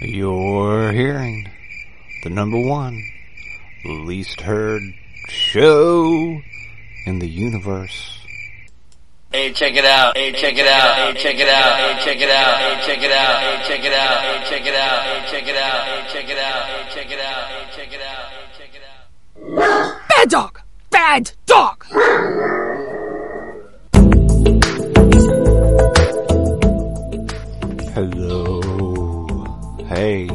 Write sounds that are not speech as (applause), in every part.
You're hearing the number one least heard show in the universe. Hey, check it out. Hey, check it out. Hey, check it out. Hey, check it out. Hey, check it out. Hey, check it out. Hey, check it out. Hey, check it out. Hey, check it out. Hey, check it out. Hey, check it out. Hey, check it out. Bad dog! Bad dog! Hey.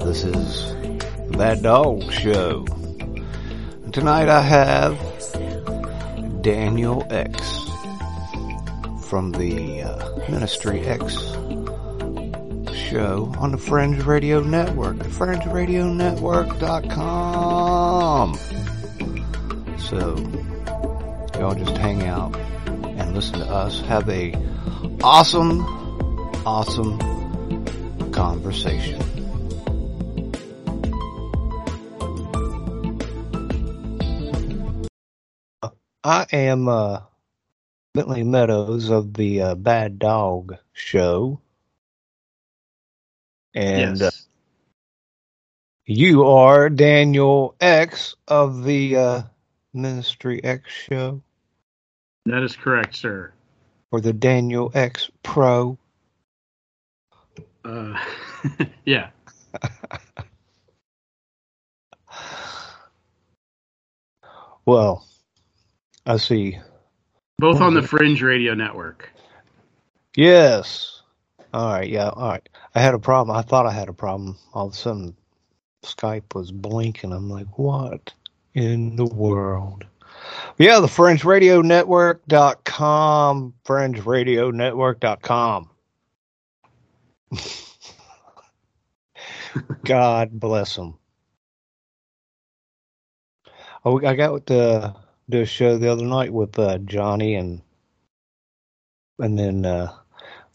This is Bad Dog Show. Tonight I have Daniel X from the uh, Ministry X show on the Fringe Radio Network, the FringeRadioNetwork.com. So, y'all just hang out and listen to us have a awesome, awesome conversation. I am uh, Bentley Meadows of the uh, Bad Dog Show, and uh, yes. you are Daniel X of the uh, Ministry X Show, that is correct, sir. or the Daniel X Pro. Uh, (laughs) yeah. (sighs) Well, I see. Both on the Fringe Radio Network. Yes. All right. Yeah. All right. I had a problem. I thought I had a problem. All of a sudden, Skype was blinking. I'm like, what in the world? Yeah, the French Radio (laughs) God bless them. Oh, I got to do a show the other night with uh, Johnny and and then uh,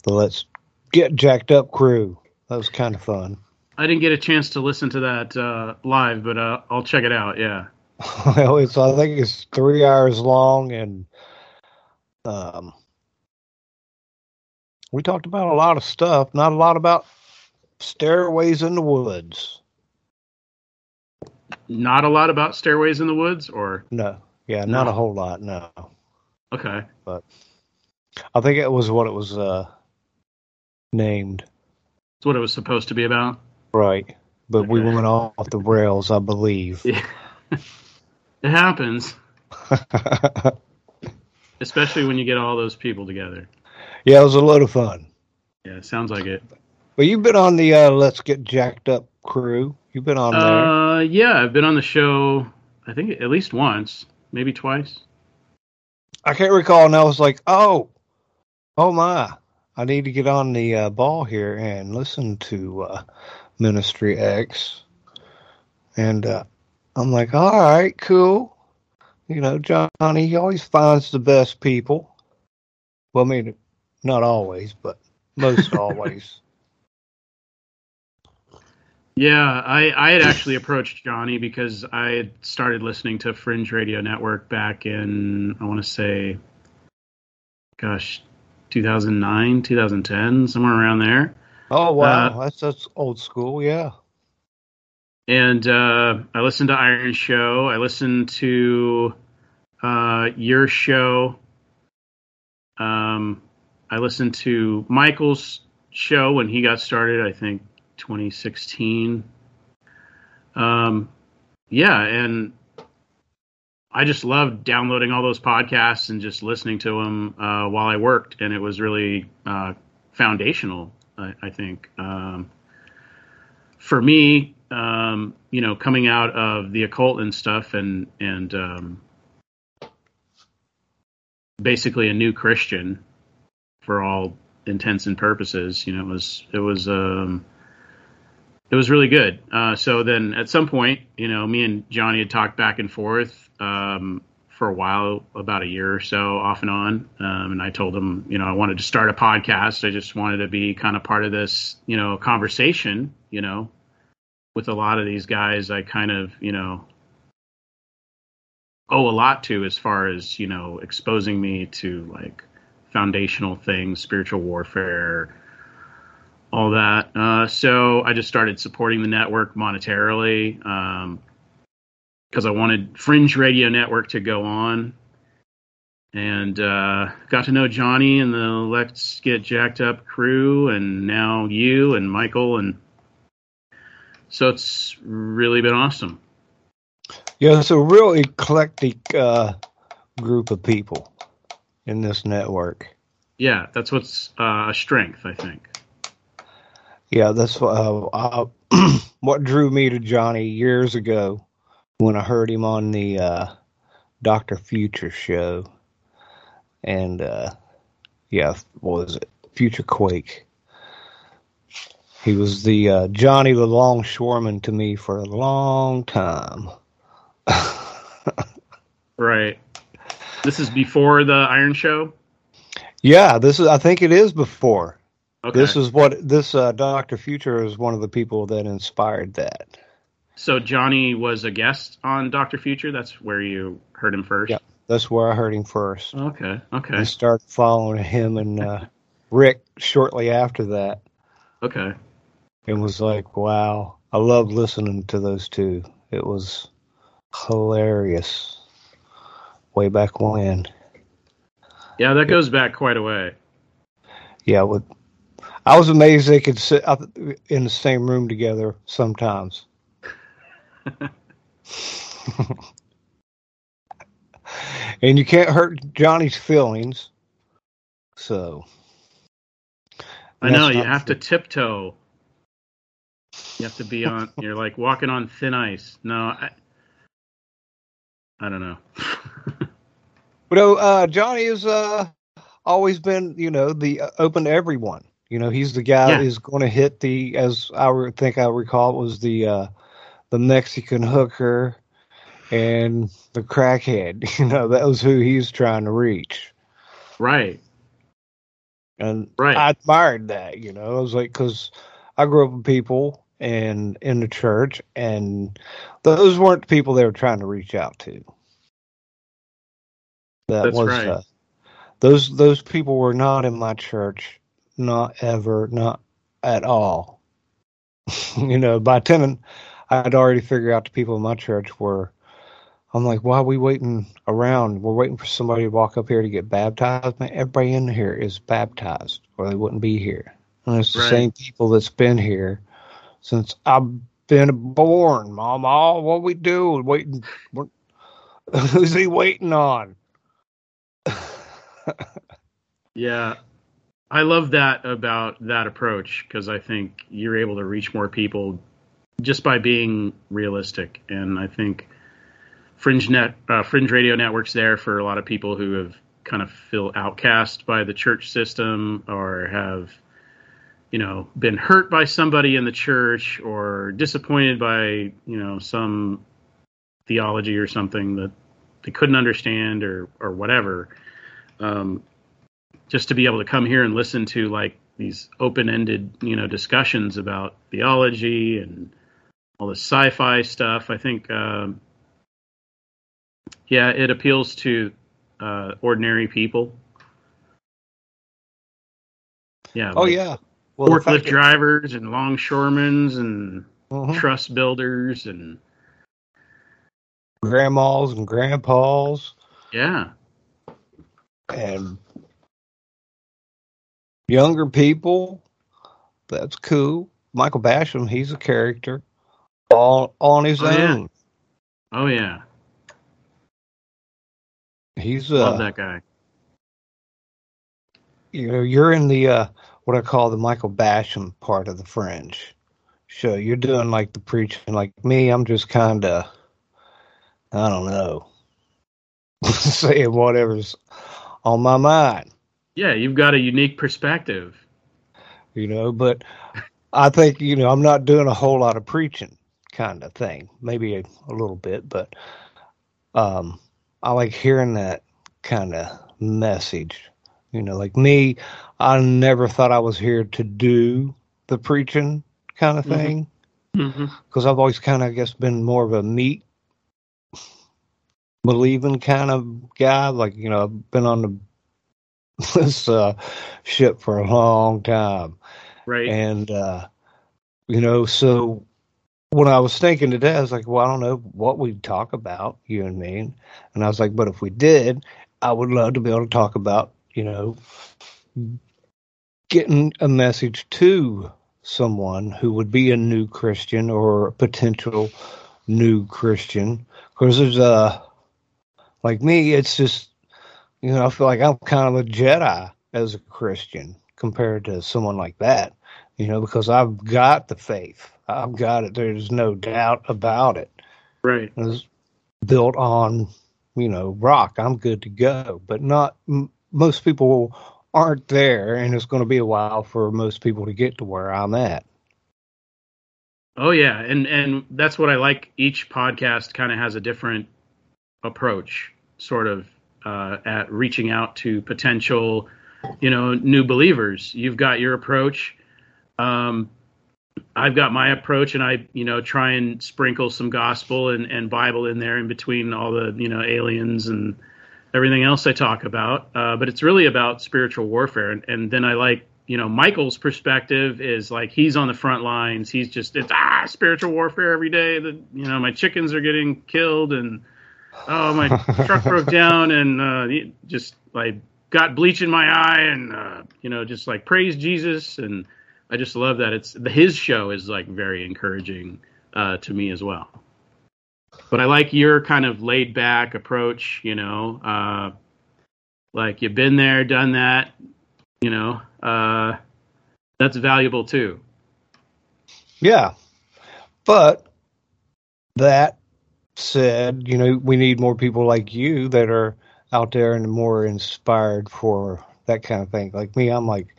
the Let's Get Jacked Up crew. That was kind of fun. I didn't get a chance to listen to that uh, live, but uh, I'll check it out. Yeah. (laughs) well, it's I think it's three hours long, and um, we talked about a lot of stuff. Not a lot about stairways in the woods. Not a lot about Stairways in the Woods, or No, yeah, not No. a whole lot. No, okay. But I think it was what it was uh, named. It's what it was supposed to be about. Right, but we went off the rails, I believe. Yeah. (laughs) it happens, (laughs) especially when you get all those people together. Yeah, it was a load of fun. Yeah, sounds like it. Well, you've been on the uh, Let's Get Jacked Up crew. You've been on there. Uh, yeah, I've been on the show. I think at least once, maybe twice. I can't recall, and I was like, oh, oh my, I need to get on the uh, ball here and listen to uh, Ministry X. And uh, I'm like, all right, cool. You know, Johnny, he always finds the best people. Well, I mean, not always, but most (laughs) always. Yeah, I, I had actually approached Johnny because I had started listening to Fringe Radio Network back in, I want to say, gosh, 2009, 2010, somewhere around there. Oh wow, Uh, that's that's old school, yeah. And uh, I listened to Iron Show. I listened to uh, your show. Um, I listened to Michael's show when he got started, I think 2016. Um, yeah, and I just loved downloading all those podcasts and just listening to them uh, while I worked, and it was really uh, foundational. I, I think um, for me, um, you know, coming out of the occult and stuff, and and um, basically a new Christian for all intents and purposes. You know, it was it was um, it was really good. Uh, so then at some point, you know, me and Johnny had talked back and forth um, for a while, about a year or so, off and on. Um, and I told him, you know, I wanted to start a podcast. I just wanted to be kind of part of this, you know, conversation. You know, with a lot of these guys, I kind of, you know, owe a lot to as far as you know exposing me to like foundational things, spiritual warfare, all that. Uh, so I just started supporting the network monetarily because I wanted Fringe Radio Network to go on. And uh, got to know Johnny and the Let's Get Jacked Up crew, and now you and Michael, and so it's really been awesome. Yeah, it's a real eclectic uh, group of people in this network. Yeah, that's what's uh, a strength, I think. Yeah, that's uh, uh, (clears throat) what drew me to Johnny years ago when I heard him on the uh, Doctor Future show, and uh, yeah, what was it Future Quake? He was the uh, Johnny the Longshoreman to me for a long time. (laughs) right. This is before the Iron Show. Yeah, this is. I think it is before. Okay. This is what this uh, Doctor Future is one of the people that inspired that. So Johnny was a guest on Doctor Future. That's where you heard him first. Yeah, that's where I heard him first. Okay. Okay. I started following him and uh, Rick shortly after that, Okay. and was like, "Wow, I love listening to those two. It was hilarious." Way back when, Yeah, that goes back quite a way. yeah. With I was amazed they could sit up in the same room together sometimes. (laughs) and you can't hurt Johnny's feelings. So I know you have to tiptoe. You have to be on. you're like walking on thin ice. No, I, I don't know. (laughs) But uh, uh, Johnny has uh, always been, you know, the uh, open to everyone. You know, he's the guy Yeah. who's going to hit the, as I re- think I recall, it was the uh, the Mexican hooker and the crackhead. (laughs) You know, that was who he's trying to reach. right. And Right. I admired that. You know, I was like, because I grew up with people and in the church, and those weren't the people they were trying to reach out to. That That's was right. uh, those those people were not in my church, not ever, not at all. (laughs) you know, by ten, I'd already figured out the people in my church were. I'm like, why are we waiting around? We're waiting for somebody to walk up here to get baptized. Man, everybody in here is baptized, or they wouldn't be here. And it's the Right. same people that's been here since I've been born. Mama, what we do? Waiting. (laughs) Who's he waiting on? (laughs) Yeah. I love that about that approach because I think you're able to reach more people just by being realistic. And I think Fringe Net, uh, Fringe Radio Network's there for a lot of people who have kind of feel outcast by the church system or have, you know, been hurt by somebody in the church or disappointed by, you know, some theology or something that they couldn't understand or or whatever. Um, just to be able to come here and listen to like these open-ended you know discussions about theology and all the sci-fi stuff i think um, yeah it appeals to uh, ordinary people yeah Oh like yeah. Well, forklift drivers and longshoremen and Mhm. truss builders and grandmas and grandpas yeah and younger people. That's cool. Michael Basham, he's a character all on his Oh, yeah. own. oh yeah He's love uh, that guy you know, you're in the uh, what I call the Michael Basham part of the Fringe show. You're doing like the preaching, like me. I'm just kind of, I don't know, (laughs) saying whatever's on my mind. yeah you've got a unique perspective you know but i think you know i'm not doing a whole lot of preaching kind of thing maybe a, a little bit but um i like hearing that kind of message you know like me i never thought i was here to do the preaching kind of Mhm. thing because i've always kind of i guess been more of a meat believing kind of guy like you know i've been on the (laughs) this uh, ship for a long time Right. And uh, you know, so when I was thinking today, I was like, well, I don't know what we'd talk about, you and me. And I was like, but if we did, I would love to be able to talk about, you know, getting a message to someone who would be a new Christian or a potential new Christian. Because there's a, like me, it's just, you know, I feel like I'm kind of a Jedi as a Christian compared to someone like that, you know, because I've got the faith. I've got it. There's no doubt about it. Right. It's built on, you know, rock. I'm good to go. But not most people aren't there, and it's going to be a while for most people to get to where I'm at. Oh yeah, and and that's what I like. Each podcast kind of has a different approach, sort of uh, at reaching out to potential, you know, new believers. You've got your approach. Um, I've got my approach, and I, you know, try and sprinkle some gospel and, and Bible in there in between all the, you know, aliens and everything else I talk about. Uh, but it's really about spiritual warfare, and, and then I like you know Michael's perspective is like he's on the front lines. He's just it's ah spiritual warfare every day. The you know my chickens are getting killed and oh my (laughs) truck broke down and uh, just like got bleach in my eye and uh, you know just like praise Jesus and I just love that it's his show is like very encouraging uh, to me as well. But I like your kind of laid back approach. You know, uh, like you've been there, done that. You know, uh, that's valuable too. Yeah. But that said, you know, we need more people like you that are out there and more inspired for that kind of thing. Like me, I'm like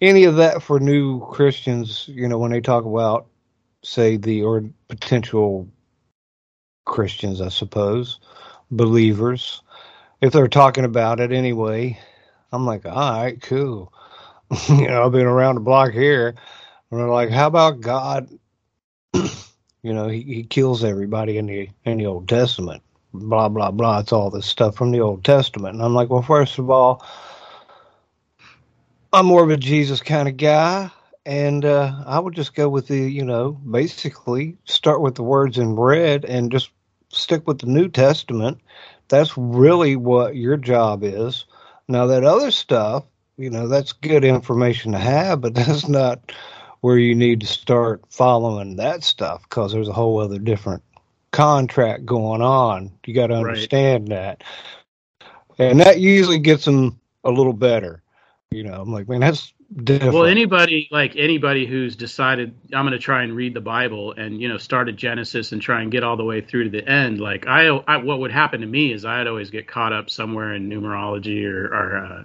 any of that for new Christians, you know, when they talk about say the or potential Christians, I suppose, believers, if they're talking about it anyway, I'm like, all right, cool. (laughs) you know, I've been around the block here. And they're like, how about God? (clears throat) you know, he, he kills everybody in the in the Old Testament. Blah blah blah. It's all this stuff from the Old Testament. And I'm like, well, first of all, I'm more of a Jesus kind of guy, and uh, I would just go with the, you know, basically start with the words in red and just stick with the New Testament. That's really what your job is. Now that other stuff, you know, that's good information to have, but (laughs) that's not where you need to start following that stuff because there's a whole other different contract going on. You got to understand right. that. And that usually gets them a little better. You know, I'm like, man, that's Well, anybody like anybody who's decided I'm going to try and read the Bible and you know started Genesis and try and get all the way through to the end. Like I, I what would happen to me is I'd always get caught up somewhere in numerology or, or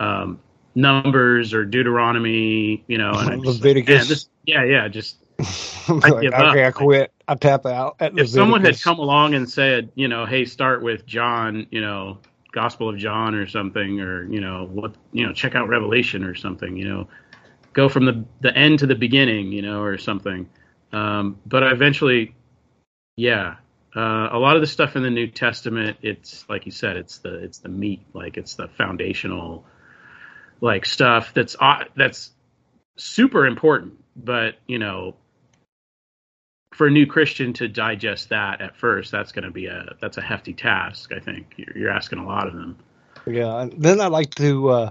uh, um, numbers or Deuteronomy, you know, and Leviticus. Like, this, yeah, yeah, just (laughs) like, okay, up. I quit. I tap out. if someone had come along and said, you know, hey, start with John, you know, Gospel of John or something, or you know what, you know, check out Revelation or something, you know, go from the the end to the beginning, you know, or something. Um, but eventually, yeah, uh, a lot of the stuff in the New Testament, it's like you said, it's the it's the meat, like it's the foundational, like stuff that's uh, that's super important. But you know, for a new Christian to digest that at first, that's going to be a that's a hefty task. I think you're, you're asking a lot of them. Yeah, and then I'd like to uh,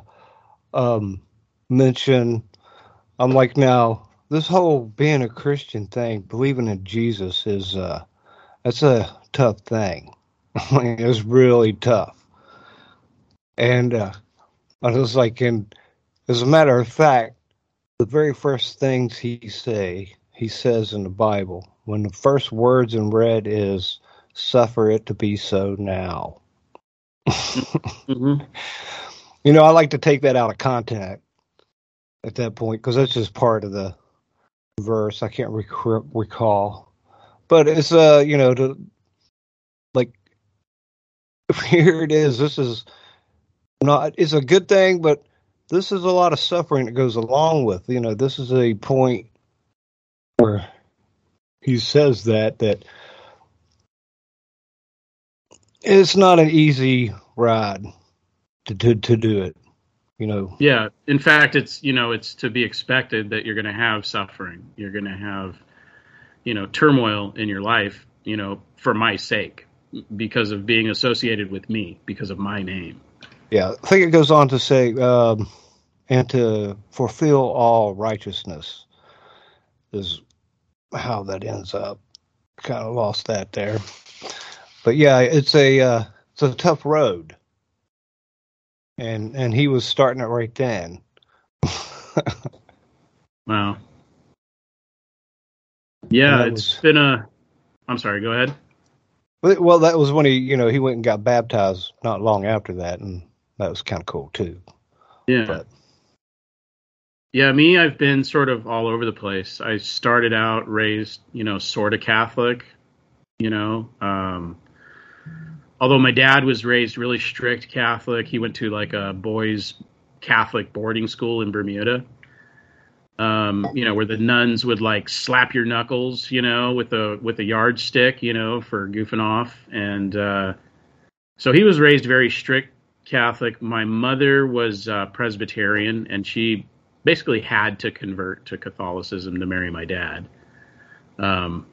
um, mention. I'm like now this whole being a Christian thing, believing in Jesus is uh, that's a tough thing. (laughs) it's really tough, and uh, I was like, and as a matter of fact, the very first things he say he says in the Bible when the first words in red is suffer it to be so now. mm-hmm. You know, I like to take that out of context at that point because that's just part of the verse. I can't rec- recall, but it's uh, you know, to like (laughs) here it is. This is not. It's a good thing, but this is a lot of suffering that goes along with. You know, this is a point where he says that that it's not an easy ride to to, to do it. You know, Yeah. In fact, it's you know it's to be expected that you're going to have suffering. You're going to have you know turmoil in your life. You know, for my sake, because of being associated with me, because of my name. yeah. I think it goes on to say, um, and to fulfill all righteousness is how that ends up. Kind of lost that there, but yeah, it's a uh, it's a tough road, and and he was starting it right then. (laughs) Wow. Yeah, it's was- been a. I'm sorry. Go ahead. Well, well, that was when he, you know, he went and got baptized not long after that, and that was kind of cool too. Yeah. But Yeah, me, I've been sort of all over the place. I started out raised, you know, sort of Catholic, you know. Um, although my dad was raised really strict Catholic, he went to like a boys' Catholic boarding school in Bermuda. Um, you know, where the nuns would like slap your knuckles, you know, with a with a yardstick, you know, for goofing off. And uh, so he was raised very strict Catholic. My mother was uh, Presbyterian, and she basically had to convert to Catholicism to marry my dad. Um,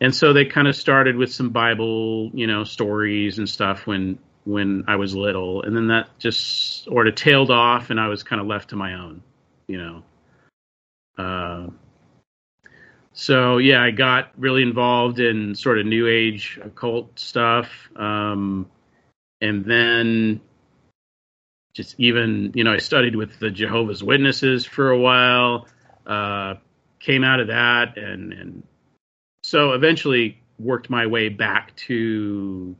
and so they kind of started with some Bible, you know, stories and stuff when when I was little, and then that just sort of tailed off, and I was kind of left to my own, you know. Uh, so yeah, I got really involved in sort of New Age occult stuff, um, and then just even you know I studied with the Jehovah's Witnesses for a while. Uh, came out of that, and and so eventually worked my way back to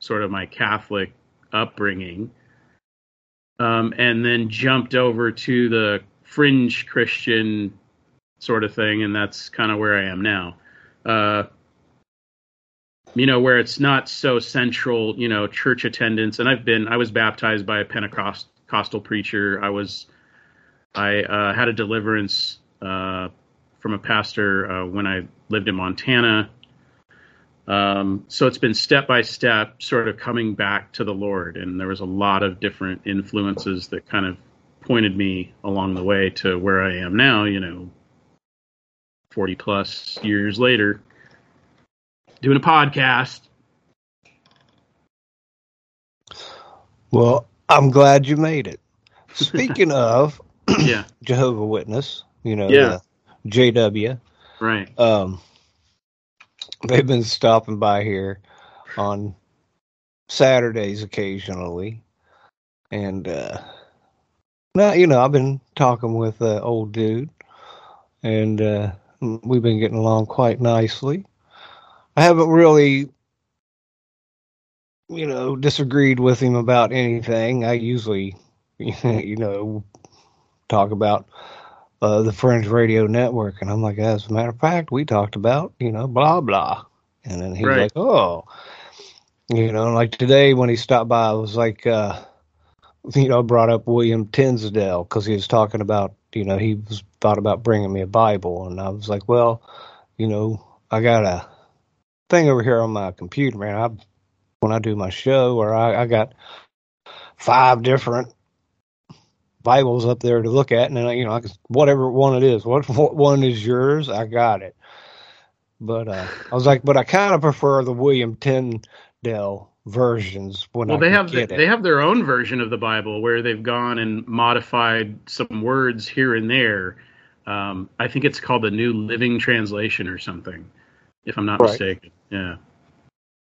sort of my Catholic upbringing, um, and then jumped over to the fringe Christian sort of thing, and that's kind of where I am now. Uh, you know, where it's not so central, you know, church attendance. And I've been, I was baptized by a Pentecostal preacher. I was, I uh, had a deliverance uh, from a pastor uh, when I lived in Montana. Um, so it's been step by step, sort of coming back to the Lord. And there was a lot of different influences that kind of pointed me along the way to where I am now, you know, 40 plus years later, doing a podcast. well, I'm glad you made it. (laughs) Speaking of Yeah, (clears throat) Jehovah Witness, you know, Yeah. JW, right. um, they've been stopping by here on Saturdays occasionally, and uh, now you know I've been talking with uh, old dude, and uh, we've been getting along quite nicely. I haven't really, you know, disagreed with him about anything. I usually, (laughs) you know, talk about uh, the Fringe Radio Network, and I'm like, as a matter of fact, we talked about, you know, blah blah, and then he's Right. like, oh, you know, like today when he stopped by, I was like, uh, you know, I brought up William Tyndale because he was talking about, you know, he was thought about bringing me a Bible, and I was like, well, you know, I got a thing over here on my computer, man. I when I do my show, or I, I got five different Bibles up there to look at, and then you know, I can, whatever one it is, what, what one is yours, I got it. But uh, I was like, but I kind of prefer the William Tyndale versions when Well, I they have get they have their own version of the Bible where they've gone and modified some words here and there. Um, I think it's called the New Living Translation or something, if I'm not Right. mistaken. Yeah.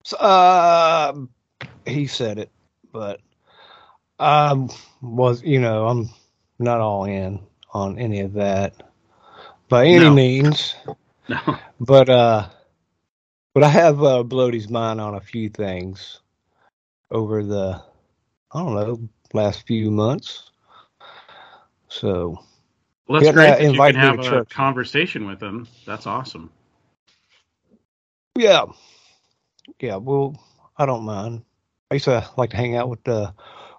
So, uh, he said it, but I was, you know, I'm not all in on any of that by any No. means. (laughs) No. But uh, but I have uh, blowed his mind on a few things over the I don't know last few months. So Well, that's great that you can invite me to have a church. conversation with them. That's awesome. Yeah, yeah. Well, I don't mind. I used to like to hang out with the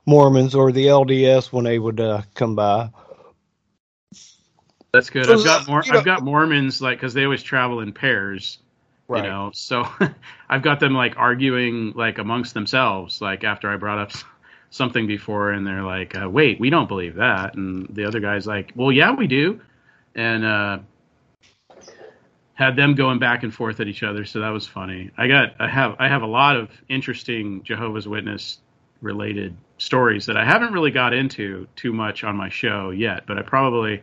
Mormons or the LDS when they would uh, come by. That's good. I've got more. I've got Mormons like because they always travel in pairs. You know, so (laughs) I've got them like arguing like amongst themselves. Like after I brought up something before, and they're like, uh, "Wait, we don't believe that," and the other guy's like, "Well, yeah, we do," and uh, had them going back and forth at each other. So that was funny. I got I have I have a lot of interesting Jehovah's Witness related stories that I haven't really got into too much on my show yet, but I probably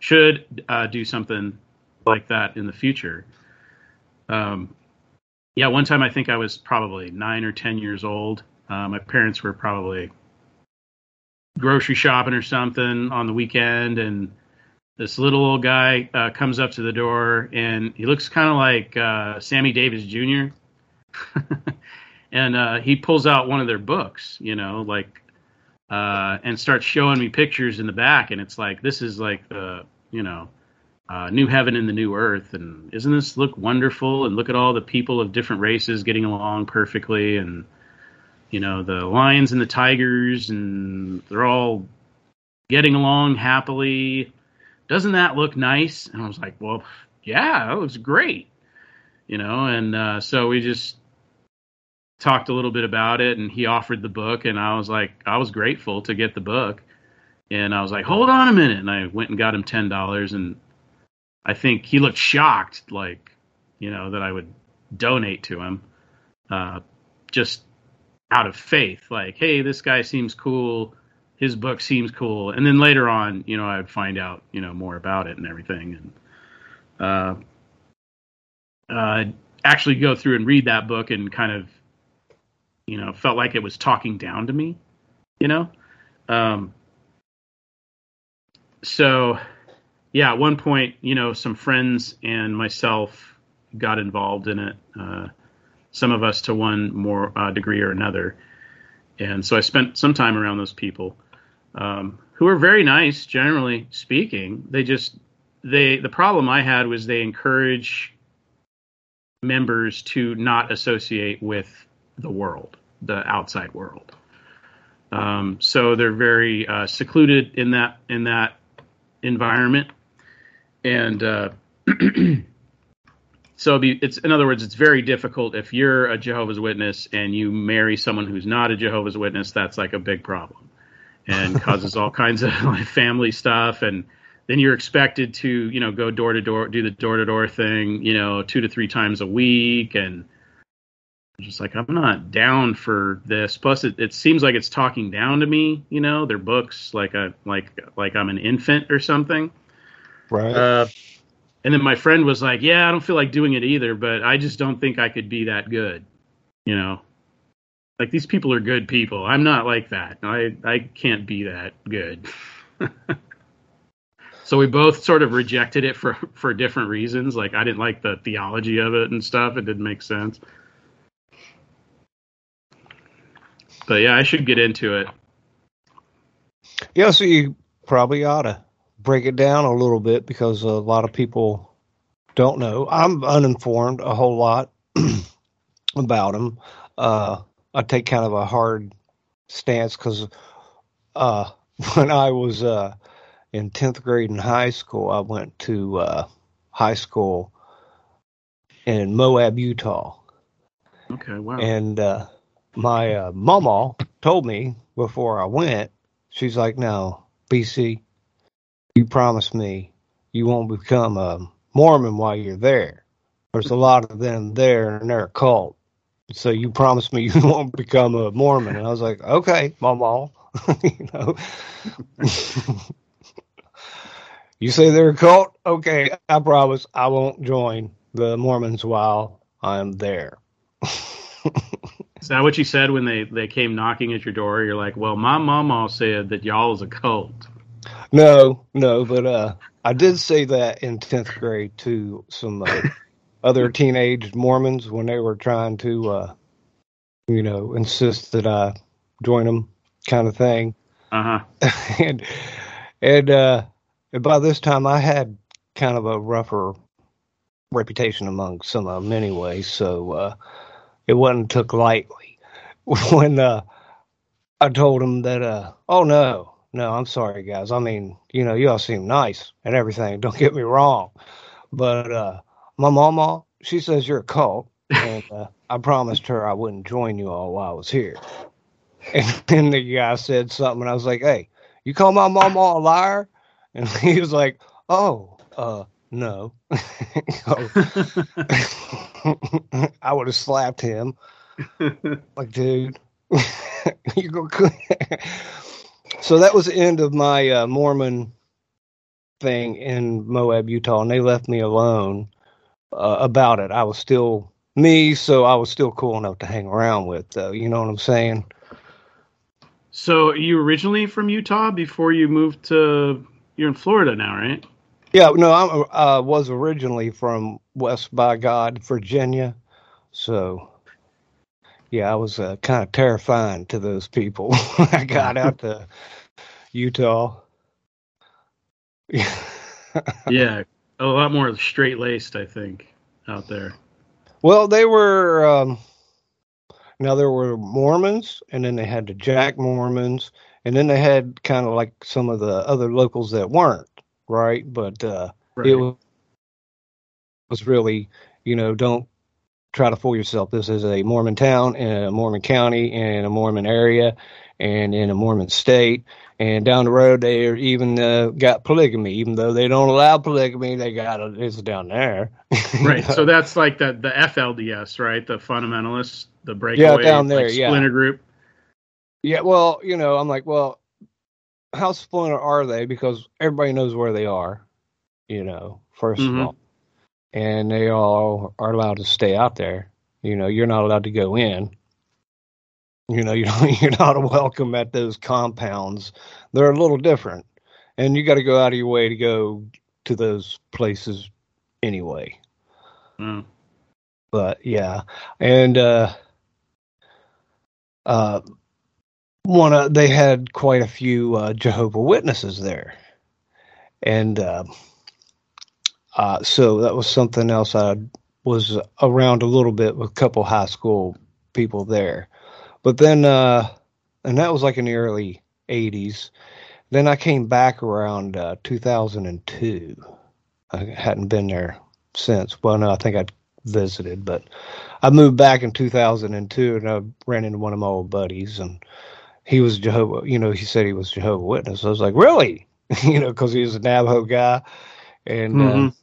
should uh, do something like that in the future. Um, yeah, one time I think I was probably nine or ten years old. Uh, my parents were probably grocery shopping or something on the weekend, and this little old guy uh, comes up to the door, and he looks kind of like uh, Sammy Davis Jr. (laughs) and uh, he pulls out one of their books, you know, like, uh, and starts showing me pictures in the back, and it's like this is like the, you know, uh, new heaven and the new earth, and isn't this look wonderful? And look at all the people of different races getting along perfectly, and you know the lions and the tigers, and they're all getting along happily. Doesn't that look nice? And I was like, well, yeah, that looks great, you know. And uh, so we just talked a little bit about it, and he offered the book, and I was like, I was grateful to get the book. And I was like, hold on a minute. And I went and got him $10. And I think he looked shocked, like, you know, that I would donate to him uh, just out of faith. Like, hey, this guy seems cool. His book seems cool. And then later on, you know, I would find out, you know, more about it and everything. And uh, uh, actually go through and read that book and kind of, you know, felt like it was talking down to me, you know? Um, so yeah, at one point, you know, some friends and myself got involved in it. Uh, some of us to one more uh, degree or another, and so I spent some time around those people, um, who are very nice, generally speaking. They just they the problem I had was they encourage members to not associate with the world, the outside world. Um, so they're very uh, secluded in that in that environment, and uh, (clears throat) so be, it's in other words, it's very difficult if you're a Jehovah's Witness and you marry someone who's not a Jehovah's Witness. That's like a big problem, and causes all kinds of (laughs) like family stuff. And then you're expected to you know go door to door do the door to door thing you know two to three times a week. And I'm just like i'm not down for this. Plus it, it seems like it's talking down to me you know their books like a like like i'm an infant or something. Right. uh, and then my friend was like yeah i don't feel like doing it either but i just don't think i could be that good you know like these people are good people. I'm not like that. I i can't be that good. (laughs) So we both sort of rejected it for for different reasons. Like i didn't like the theology of it and stuff. It didn't make sense. But yeah i should get into it. Yeah, so you probably ought to break it down a little bit because a lot of people don't know. I'm uninformed a whole lot (clears throat) about them. Uh, I take kind of a hard stance because uh, (laughs) when I was uh, in 10th grade in high school, I went to uh, high school in Moab, Utah. okay wow And uh, my uh, mama told me before I went, she's like, "No, BC, you promised me you won't become a Mormon while you're there. There's a lot of them there, and they're a cult. So you promised me (laughs) you won't become a Mormon." And I was like, "Okay, mama." (laughs) you know. (laughs) you say they're a cult? Okay, I promise I won't join the Mormons while I'm there. Is that what you said when they, they came knocking at your door? You're like, well, my mama said that y'all is a cult. No, no, but uh, I did say that in tenth grade to some uh, other teenage Mormons when they were trying to, uh, you know, insist that I join them, kind of thing. Uh huh. (laughs) and and uh, and by this time I had kind of a rougher reputation among some of them anyway, so uh, it wasn't took lightly (laughs) when uh, I told them that. Uh, oh no, no, I'm sorry, guys. I mean, you know, you all seem nice and everything. Don't get me wrong, but uh, my mama, she says you're a cult, and uh, I promised her I wouldn't join you all while I was here. and (laughs) then the guy said something, and I was like, "Hey, you call my mom a liar?" And (laughs) he was like, "Oh, uh, no." (laughs) I would have slapped him. Like, dude, you go. so that was the end of my uh, Mormon thing in Moab, Utah, and they left me alone uh, about it. I was still me, so I was still cool enough to hang around with, though. You know what I'm saying? So, you originally from Utah before you moved to? You're in Florida now, right? Yeah, no, I uh, was originally from West by God, Virginia. So, yeah, I was uh, kind of terrifying to those people (laughs) when I got out to (laughs) Utah. (laughs) yeah, a lot more straight laced, I think, out there. Well, they were. Um, now there were Mormons, and then they had the Jack Mormons, and then they had kind of like some of the other locals that weren't right, but uh, Right. it was, was really, you know, don't try to fool yourself. This is a Mormon town and a Mormon county and a Mormon area and in a Mormon state. And down the road, they even uh, got polygamy, even though they don't allow polygamy. They got it. It's down there, (laughs) right. So that's like the the FLDS, right? The fundamentalists, the breakaway down there, like, yeah. splinter group. Yeah, well, you know, I'm like, well, how splinter are they? Because everybody knows where they are, you know, 1st Mhm. of all. And they all are allowed to stay out there. You know, you're not allowed to go in. You know, (laughs) you don't, you're not welcome at those compounds. They're a little different. And you got to go out of your way to go to those places anyway Oh. but yeah and uh uh one of they had quite a few uh jehovah witnesses there and uh, uh so that was something else i was around a little bit with a couple high school people there but then uh and that was like in the early 80s then i came back around uh 2002 i hadn't been there since well no i think i visited but I moved back in 2002 and I ran into one of my old buddies and he was Jehovah, you know, he said he was Jehovah Witness. I was like, really? (laughs) you know, because he was a Navajo guy and, uh, Mhm.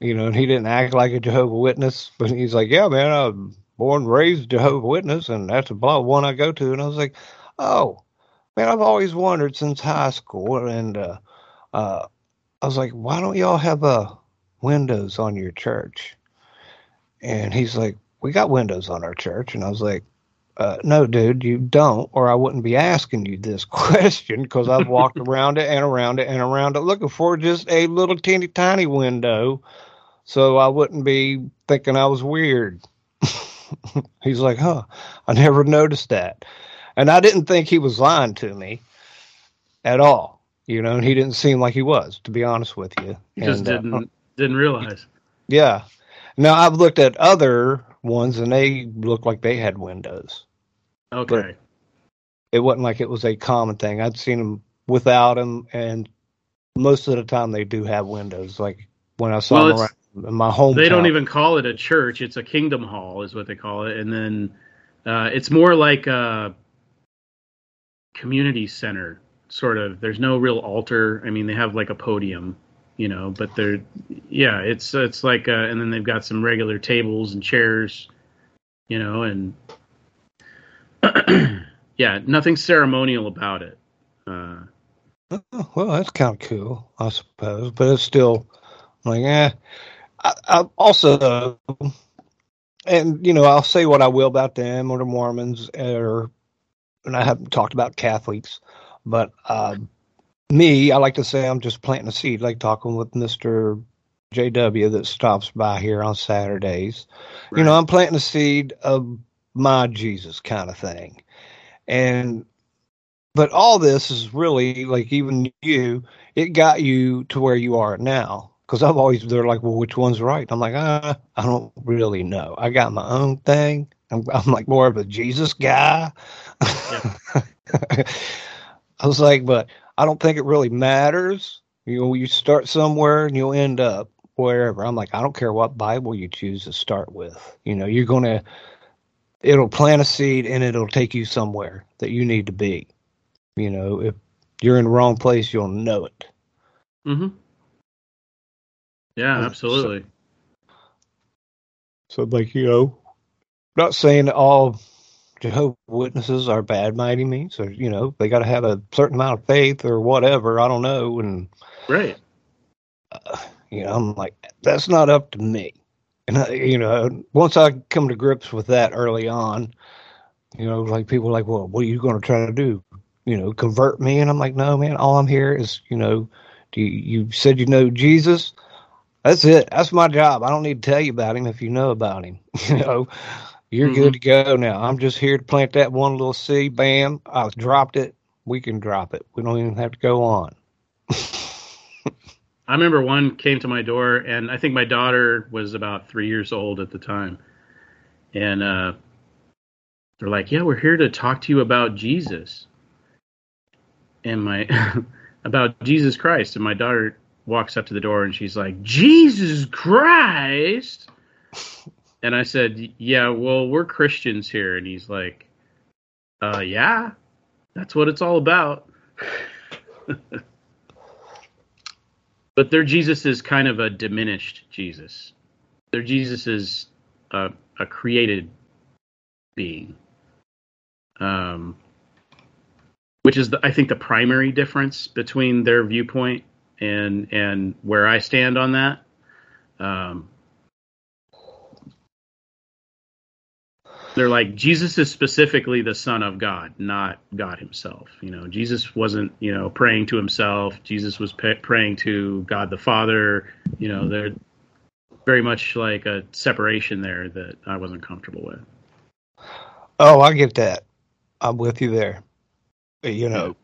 You know, and he didn't act like a Jehovah Witness, but he's like, yeah, man, I'm born and raised Jehovah Witness and that's the blah one I go to. And I was like, oh, man, I've always wondered since high school. And, uh, uh, I was like, why don't y'all have, uh, windows on your church? And he's like, we got windows on our church. And I was like, uh, no, dude, you don't, or I wouldn't be asking you this (laughs) question because I've walked (laughs) around it and around it and around it looking for just a little teeny tiny window so I wouldn't be thinking I was weird. (laughs) He's like, huh, I never noticed that. And I didn't think he was lying to me at all, you know, and he didn't seem like he was, to be honest with you. You just And, uh, didn't didn't realize. yeah. Now I've looked at other ones and they looked like they had windows. Okay. It wasn't like it was a common thing. I'd seen them without them, and most of the time they do have windows. Like when I saw Well, them around my home. They don't even call it a church; it's a kingdom hall, is what they call it. And then uh, it's more like a community center, sort of. There's no real altar. I mean, they have like a podium, you know, but they're yeah, it's it's like, uh, and then they've got some regular tables and chairs, you know, and (clears throat) yeah, nothing ceremonial about it. Uh, Oh, well, that's kind of cool, I suppose. But it's still like, eh. I, I also, and you know, I'll say what I will about them or the Mormons, or and I haven't talked about Catholics, but uh, me, I like to say I'm just planting a seed, like talking with Mister JW that stops by here on Saturdays. You know, I'm planting a seed of my Jesus kind of thing, and but all this is really like even you it got you to where you are now because i've always they're like well which one's right? I'm like uh, i don't really know. I got my own thing. I'm, I'm like more of a jesus guy. (laughs) I was like but i don't think it really matters. You know you start somewhere and you'll end up wherever. I'm like i don't care what bible you choose to start with. You know you're gonna it'll plant a seed and it'll take you somewhere that you need to be. You know, if you're in the wrong place, you'll know it. Mm-hmm. Yeah, Uh, so- absolutely. So, like, you know, not saying that all Jehovah Witnesses are bad by any means, or, you know, they got to have a certain amount of faith or whatever. I don't know. And, Right. uh, you know, I'm like, that's not up to me. And, I, you know, once I come to grips with that early on, you know, like people are like, well, what are you going to try to do? You know, convert me? And I'm like, no, man, all I'm here is, you know, do you, you said you know Jesus? That's it. That's my job. I don't need to tell you about him if you know about him. (laughs) you know, you're good to go now. I'm just here to plant that one little seed. Bam, I dropped it. We can drop it. We don't even have to go on. (laughs) (laughs) I remember one came to my door, and I think my daughter was about three years old at the time. And uh, they're like, Yeah, we're here to talk to you about Jesus. And my, about Jesus Christ. And my daughter walks up to the door and she's like, Jesus Christ. And I said, Yeah, well, we're Christians here. And he's like, Uh, yeah, that's what it's all about. (laughs) but their Jesus is kind of a diminished Jesus. Their Jesus is a, a created being, um, which is, the, I think, the primary difference between their viewpoint and and where I stand on that. Um, they're like Jesus is specifically the Son of God, not God Himself. You know, Jesus wasn't you know praying to Himself. Jesus was pa- praying to God the Father. You know, they're very much like a separation there that I wasn't comfortable with. Oh, I get that. I'm with you there. You know,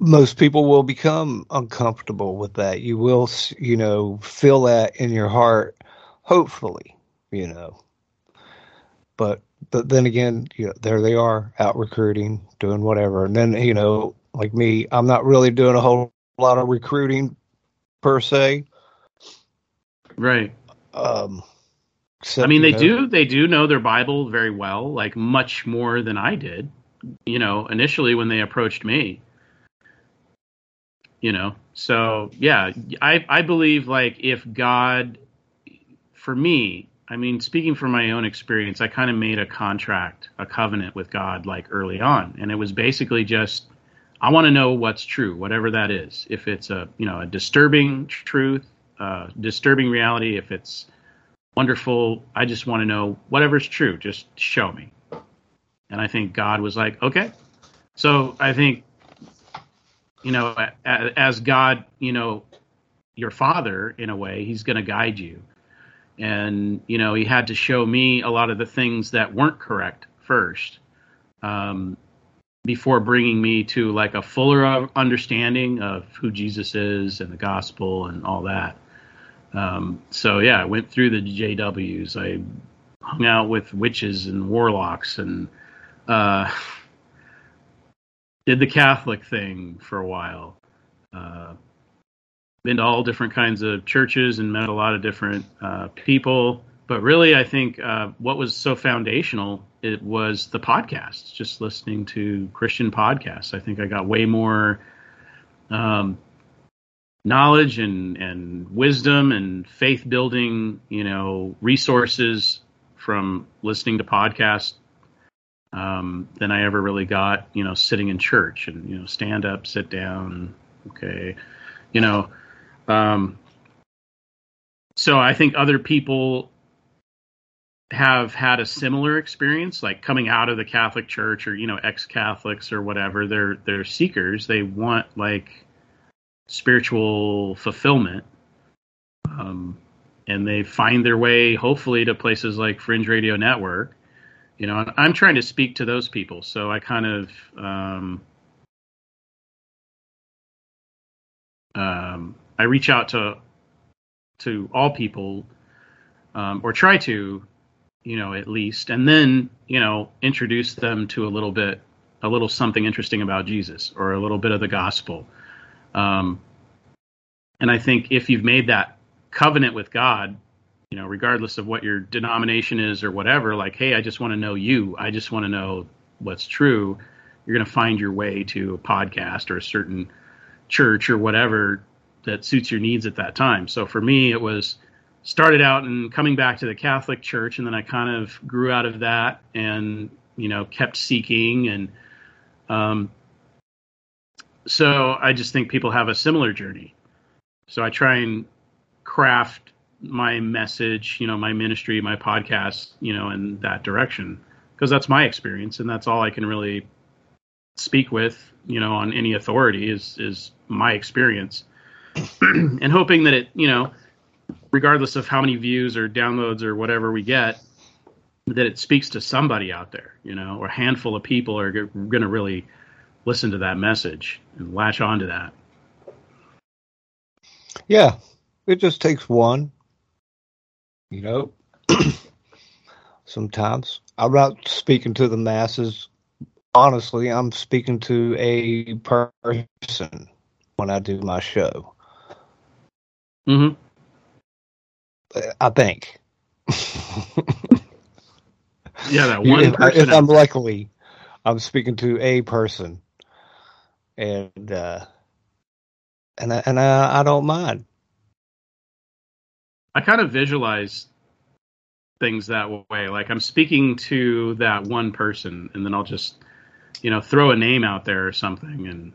most people will become uncomfortable with that. You will, you know, feel that in your heart, hopefully, you know. But but then again, you know, there they are out recruiting, doing whatever. And then, you know, like me, I'm not really doing a whole lot of recruiting per se. Right. Um, So, I mean, they know, do they do know their Bible very well, like much more than I did. You know, initially when they approached me. You know, so yeah, I I believe like if God, for me, I mean, speaking from my own experience, I kind of made a contract, a covenant with God like early on, and it was basically just I want to know what's true, whatever that is. If it's a you know a disturbing truth, uh, disturbing reality, if it's wonderful. I just want to know whatever's true. Just show me. And I think God was like, okay. So I think, you know, as God, you know, your father in a way, he's going to guide you. And, you know, he had to show me a lot of the things that weren't correct first um, before bringing me to like a fuller understanding of who Jesus is and the gospel and all that. Um, so yeah, I went through the JWs. I hung out with witches and warlocks and uh, (laughs) did the Catholic thing for a while. Uh, been to all different kinds of churches and met a lot of different uh, people. But really, I think uh, what was so foundational it was the podcasts. Just listening to Christian podcasts. I think I got way more um, knowledge and and wisdom and faith building you know resources from listening to podcasts um, than I ever really got you know sitting in church and you know stand up sit down okay you know um, so I think other people have had a similar experience like coming out of the Catholic Church or you know ex-Catholics or whatever they're they're seekers they want like spiritual fulfillment. Um, and they find their way, hopefully, to places like Fringe Radio Network. You know, I'm trying to speak to those people, so I kind of um, um, I reach out to to all people, um, or try to, you know, at least, and then you know, introduce them to a little bit, a little something interesting about Jesus, or a little bit of the gospel. Um, and I think if you've made that covenant with God, you know, regardless of what your denomination is or whatever, like, hey, I just want to know you. I just want to know what's true. You're going to find your way to a podcast or a certain church or whatever that suits your needs at that time. So for me, it was started out and coming back to the Catholic Church, and then I kind of grew out of that and you know kept seeking and um, so I just think people have a similar journey. So I try and craft my message, you know, my ministry, my podcast, you know, in that direction because that's my experience and that's all I can really speak with, you know, on any authority is is my experience. (clears throat) and hoping that it, you know, regardless of how many views or downloads or whatever we get, that it speaks to somebody out there, you know, or a handful of people are going to really listen to that message and latch on to that. Yeah, it just takes one. You know, (clears throat) sometimes I'm not speaking to the masses. Honestly, I'm speaking to a person when I do my show. Mm-hmm. I think. (laughs) yeah, that one if, person. If I'm luckily, I'm speaking to a person, and uh, and I, and I, I don't mind. I kind of visualize things that way. Like I'm speaking to that one person, and then I'll just, you know, throw a name out there or something, and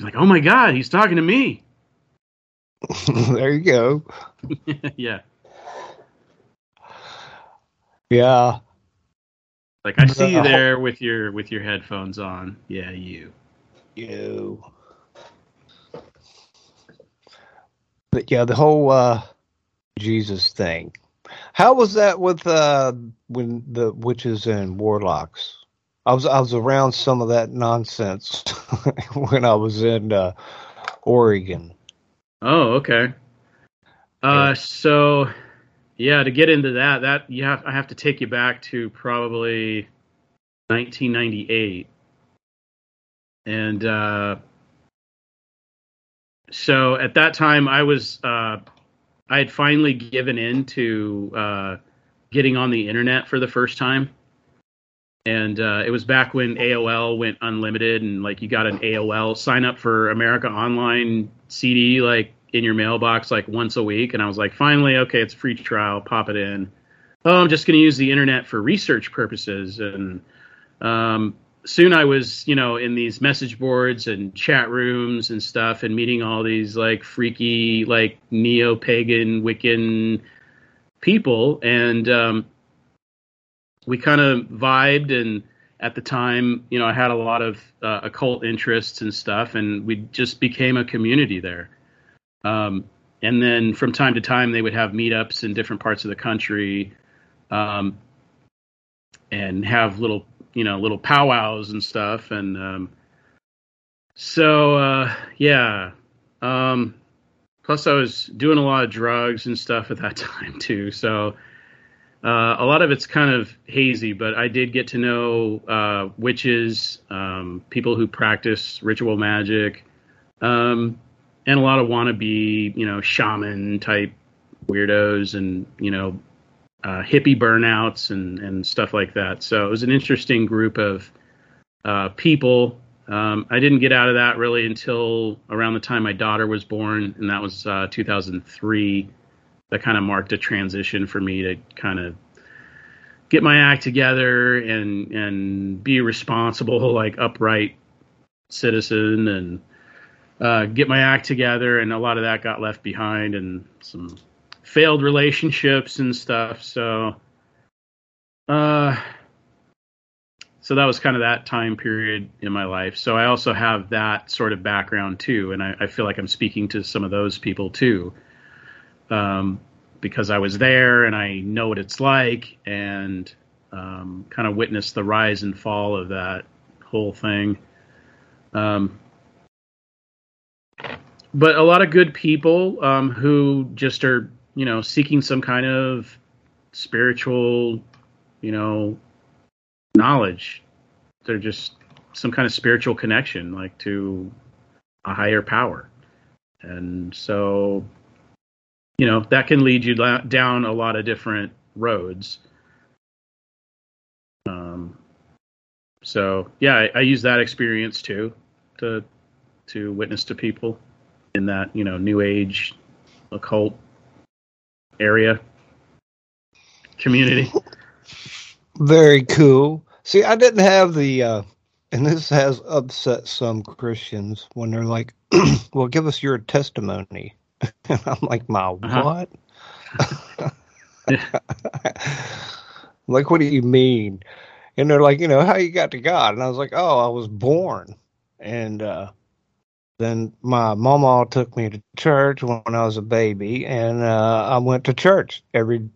like, oh my god, he's talking to me. (laughs) there you go. (laughs) yeah. Yeah. Like I see you (laughs) there with your with your headphones on. Yeah, you. You. But yeah, the whole uh Jesus thing. How was that with uh when the witches and warlocks? I was I was around some of that nonsense (laughs) when I was in uh, Oregon. Oh, okay. Uh, so yeah, to get into that, that you have I have to take you back to probably 1998, and uh, so at that time I was uh, I had finally given in to uh, getting on the internet for the first time, and uh, it was back when AOL went unlimited, and like you got an AOL sign up for America Online CD like in your mailbox like once a week, and I was like, finally, okay, it's free trial, pop it in. Oh, I'm just going to use the internet for research purposes, and um, soon I was, you know, in these message boards and chat rooms and stuff, and meeting all these like freaky, like neo pagan Wiccan people, and um, we kind of vibed. And at the time, you know, I had a lot of uh, occult interests and stuff, and we just became a community there. Um, and then from time to time, they would have meetups in different parts of the country, um, and have little, you know, little powwows and stuff. And um, so, uh, yeah. Um, plus, I was doing a lot of drugs and stuff at that (laughs) time too. So. Uh, a lot of it's kind of hazy, but I did get to know uh, witches, um, people who practice ritual magic, um, and a lot of wannabe, you know, shaman type weirdos and, you know, uh, hippie burnouts and, and stuff like that. So it was an interesting group of uh, people. Um, I didn't get out of that really until around the time my daughter was born, and that was uh, 2003 that kind of marked a transition for me to kind of get my act together and and be responsible (laughs) like upright citizen and uh, get my act together and a lot of that got left behind and some failed relationships and stuff so uh so that was kind of that time period in my life so i also have that sort of background too and i, I feel like i'm speaking to some of those people too um, because I was there and I know what it's like and um, kind of witnessed the rise and fall of that whole thing. Um, but a lot of good people um, who just are, you know, seeking some kind of spiritual, you know, knowledge. They're just some kind of spiritual connection, like to a higher power. And so you know that can lead you la- down a lot of different roads. Um, so yeah, I, I use that experience too to to witness to people in that you know new age occult area community. (laughs) Very cool. See, I didn't have the, uh, and this has upset some Christians when they're like, (clears throat) "Well, give us your testimony." (laughs) And I'm like, "My Uh-huh. what?" (laughs) like, what do you mean? And they're like, you know, how you got to God? And I was like, oh, I was born. And uh, then my mama took me to church when I was a baby, and uh, I went to church every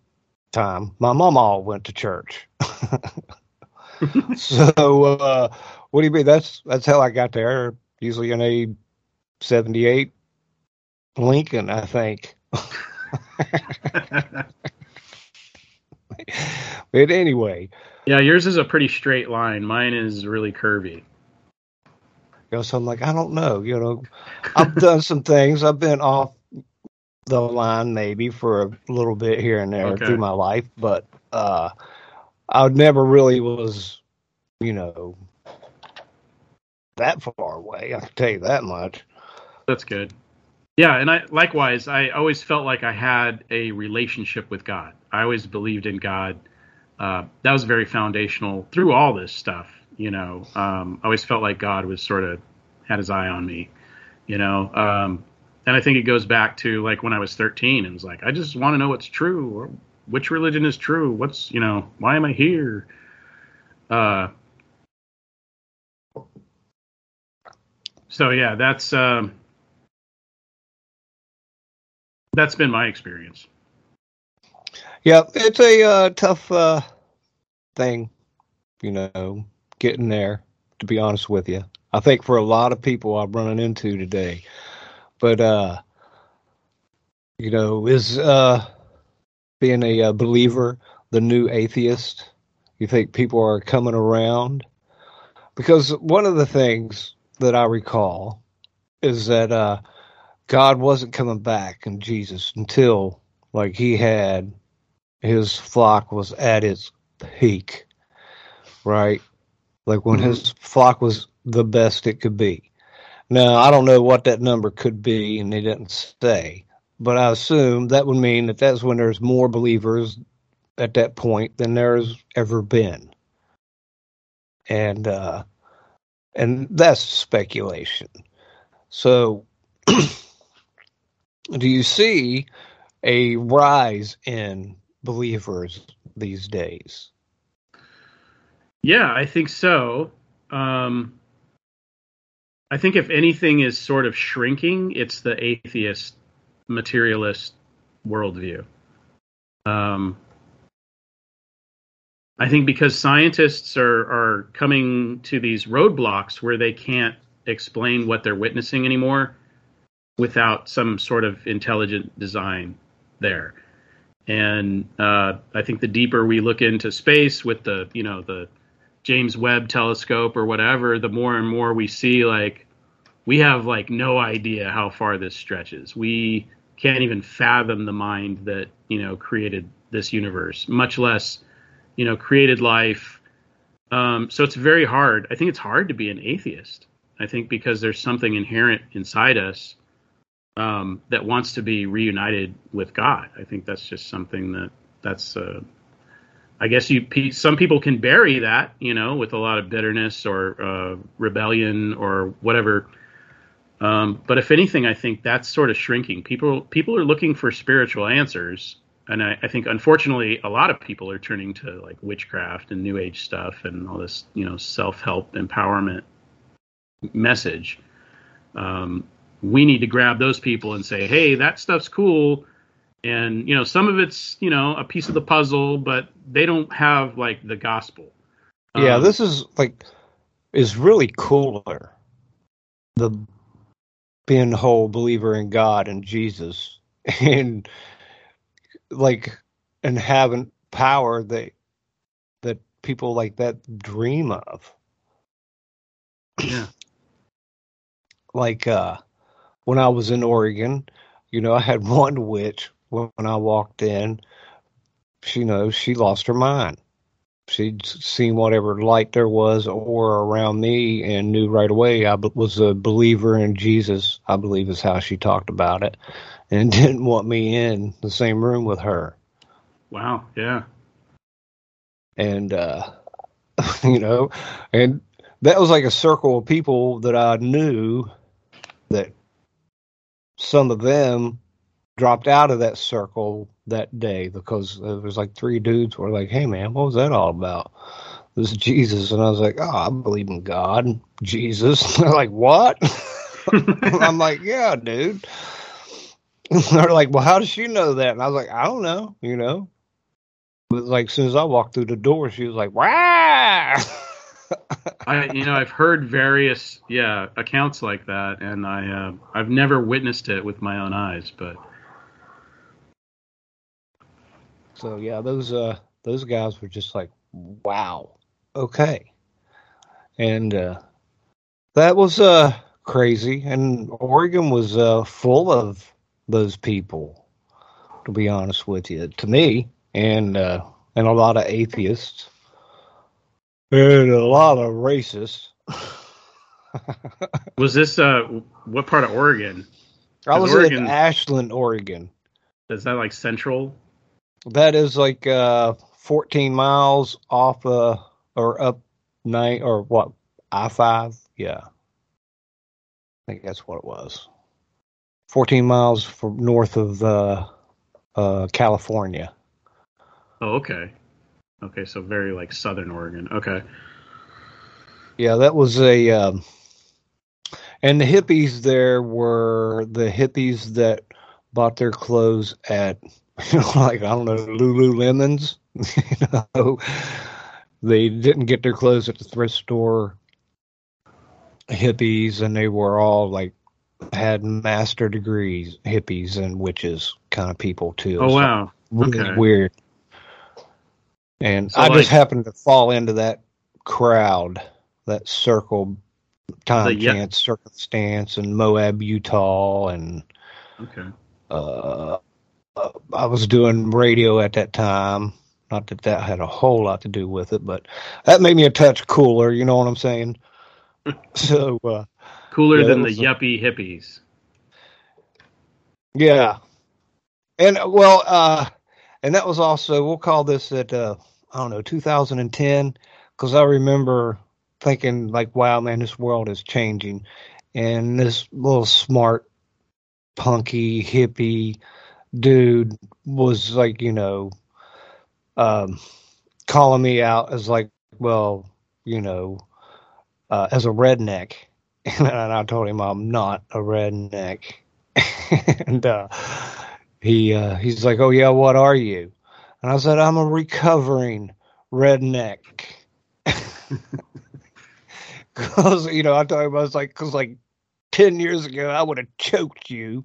time. My mama went to church. (laughs) so, uh, what do you mean? That's that's how I got there. Usually in A seventy eight Lincoln, I think. (laughs) But anyway, yeah, yours is a pretty straight line. Mine is really curvy. Know, so I'm like, I don't know. You know, I've done some things. I've been off the line maybe for a little bit here and there Okay. through my life, but uh, I never really was, you know, that far away. I can tell you that much. That's good. Yeah, and I likewise, I always felt like I had a relationship with God. I always believed in God. Uh, that was very foundational through all this stuff. You know, um, I always felt like God was sort of had his eye on me. You know, um, and I think it goes back to like when I was 13 and was like, I just want to know what's true or which religion is true. What's you know, why am I here? Uh, so yeah, that's. Um, that's been my experience. Yeah, it's a uh, tough uh, thing, you know, getting there. To be honest with you, I think for a lot of people I'm running into today, but uh, you know, is uh, being a, uh believer the new atheist? You think people are coming around? Because one of the things that I recall is that uh, God wasn't coming back in Jesus until like he had his flock was at its peak, right? Like when his flock was the best it could be. Now, I don't know what that number could be, and they didn't say, but I assume that would mean that that's when there's more believers at that point than there's ever been. And, uh, and that's speculation. So, (clears throat) do you see a rise in believers these days? Yeah, I think so. Um, I think if anything is sort of shrinking, it's the atheist, materialist worldview. Um, I think because scientists are, are coming to these roadblocks where they can't explain what they're witnessing anymore without some sort of intelligent design there. And uh, I think the deeper we look into space with the, you know, the James Webb telescope or whatever, the more and more we see like we have like no idea how far this stretches. We can't even fathom the mind that, you know, created this universe, much less, you know, created life. Um, so it's very hard. I think it's hard to be an atheist. I think because there's something inherent inside us um, that wants to be reunited with God. I think that's just something that that's. Uh, I guess you some people can bury that, you know, with a lot of bitterness or uh, rebellion or whatever. Um, but if anything, I think that's sort of shrinking. People people are looking for spiritual answers, and I, I think unfortunately a lot of people are turning to like witchcraft and new age stuff and all this, you know, self help empowerment message. Um, we need to grab those people and say, hey, that stuff's cool. And, you know, some of it's, you know, a piece of the puzzle, but they don't have like the gospel. Yeah, Um, this is like is really cooler. The being a whole believer in God and Jesus (laughs) and like and having power that that people like that dream of. Yeah. Like uh when I was in Oregon, you know, I had (laughs) one witch when I walked in, she knows she lost her mind. She'd seen whatever light there was or around me and knew right away I was a believer in Jesus. I believe is how she talked about it, and (laughs) didn't want me in the same room with her. Wow. Yeah. And uh, (laughs) you know, and that was like a circle of people that I knew that some of them dropped out of that circle that day because there was like three dudes were like, "Hey man, what was that all about?" This Jesus, and I was like, "Oh, I believe in God, Jesus." (laughs) They're like, "What?" (laughs) I'm like, "Yeah, dude." (laughs) They're like, "Well, how does she know that?" And I was like, "I don't know," you know. But like, as soon as I walked through the door, she was like, "Wow." I, you know, I've heard various, yeah, accounts like that, and I, uh, I've never witnessed it with my own eyes, but So yeah, those uh those guys were just like, wow, okay, and uh, that was uh crazy. And Oregon was uh full of those people, to be honest with you, to me, and uh, and a lot of atheists and a lot of racists. (laughs) was this uh, what part of Oregon? I was Oregon- in Ashland, Oregon. Is that like central? That is like uh 14 miles off uh or up nine or what I five? Yeah. I think that's what it was. 14 miles from north of uh uh California. Oh, okay. Okay, so very like southern Oregon. Okay. Yeah, that was a um and the hippies there were the hippies that bought their clothes at you (laughs) know, like I don't know, Lululemons. (laughs) you know, they didn't get their clothes at the thrift store. Hippies, and they were all like had master degrees, hippies and witches kind of people too. Oh So wow. really Okay. weird. And So, I like- just happened to fall into that crowd, that circle, time, The- yeah. chance, circumstance, and Moab, Utah, and Okay. uh, I was doing radio at that time. Not that that had a whole lot to do with it, but that made me a touch cooler. You know what I'm saying? (laughs) so uh, Cooler Yeah, than the yuppie hippies. yeah, and well, uh, and that was also we'll call this at uh, I don't know 2010 because I remember thinking like, wow, man, this world is changing, and this little smart, punky hippie dude was like, you know, um, calling me out as like, well, you know, uh, as a redneck, (laughs) and I told him I'm not a redneck, (laughs) and uh, he uh, he's like, oh yeah, what are you? And I said, I'm a recovering redneck. (laughs) Because you know, I told him I was like, because like ten years ago, I would have choked you.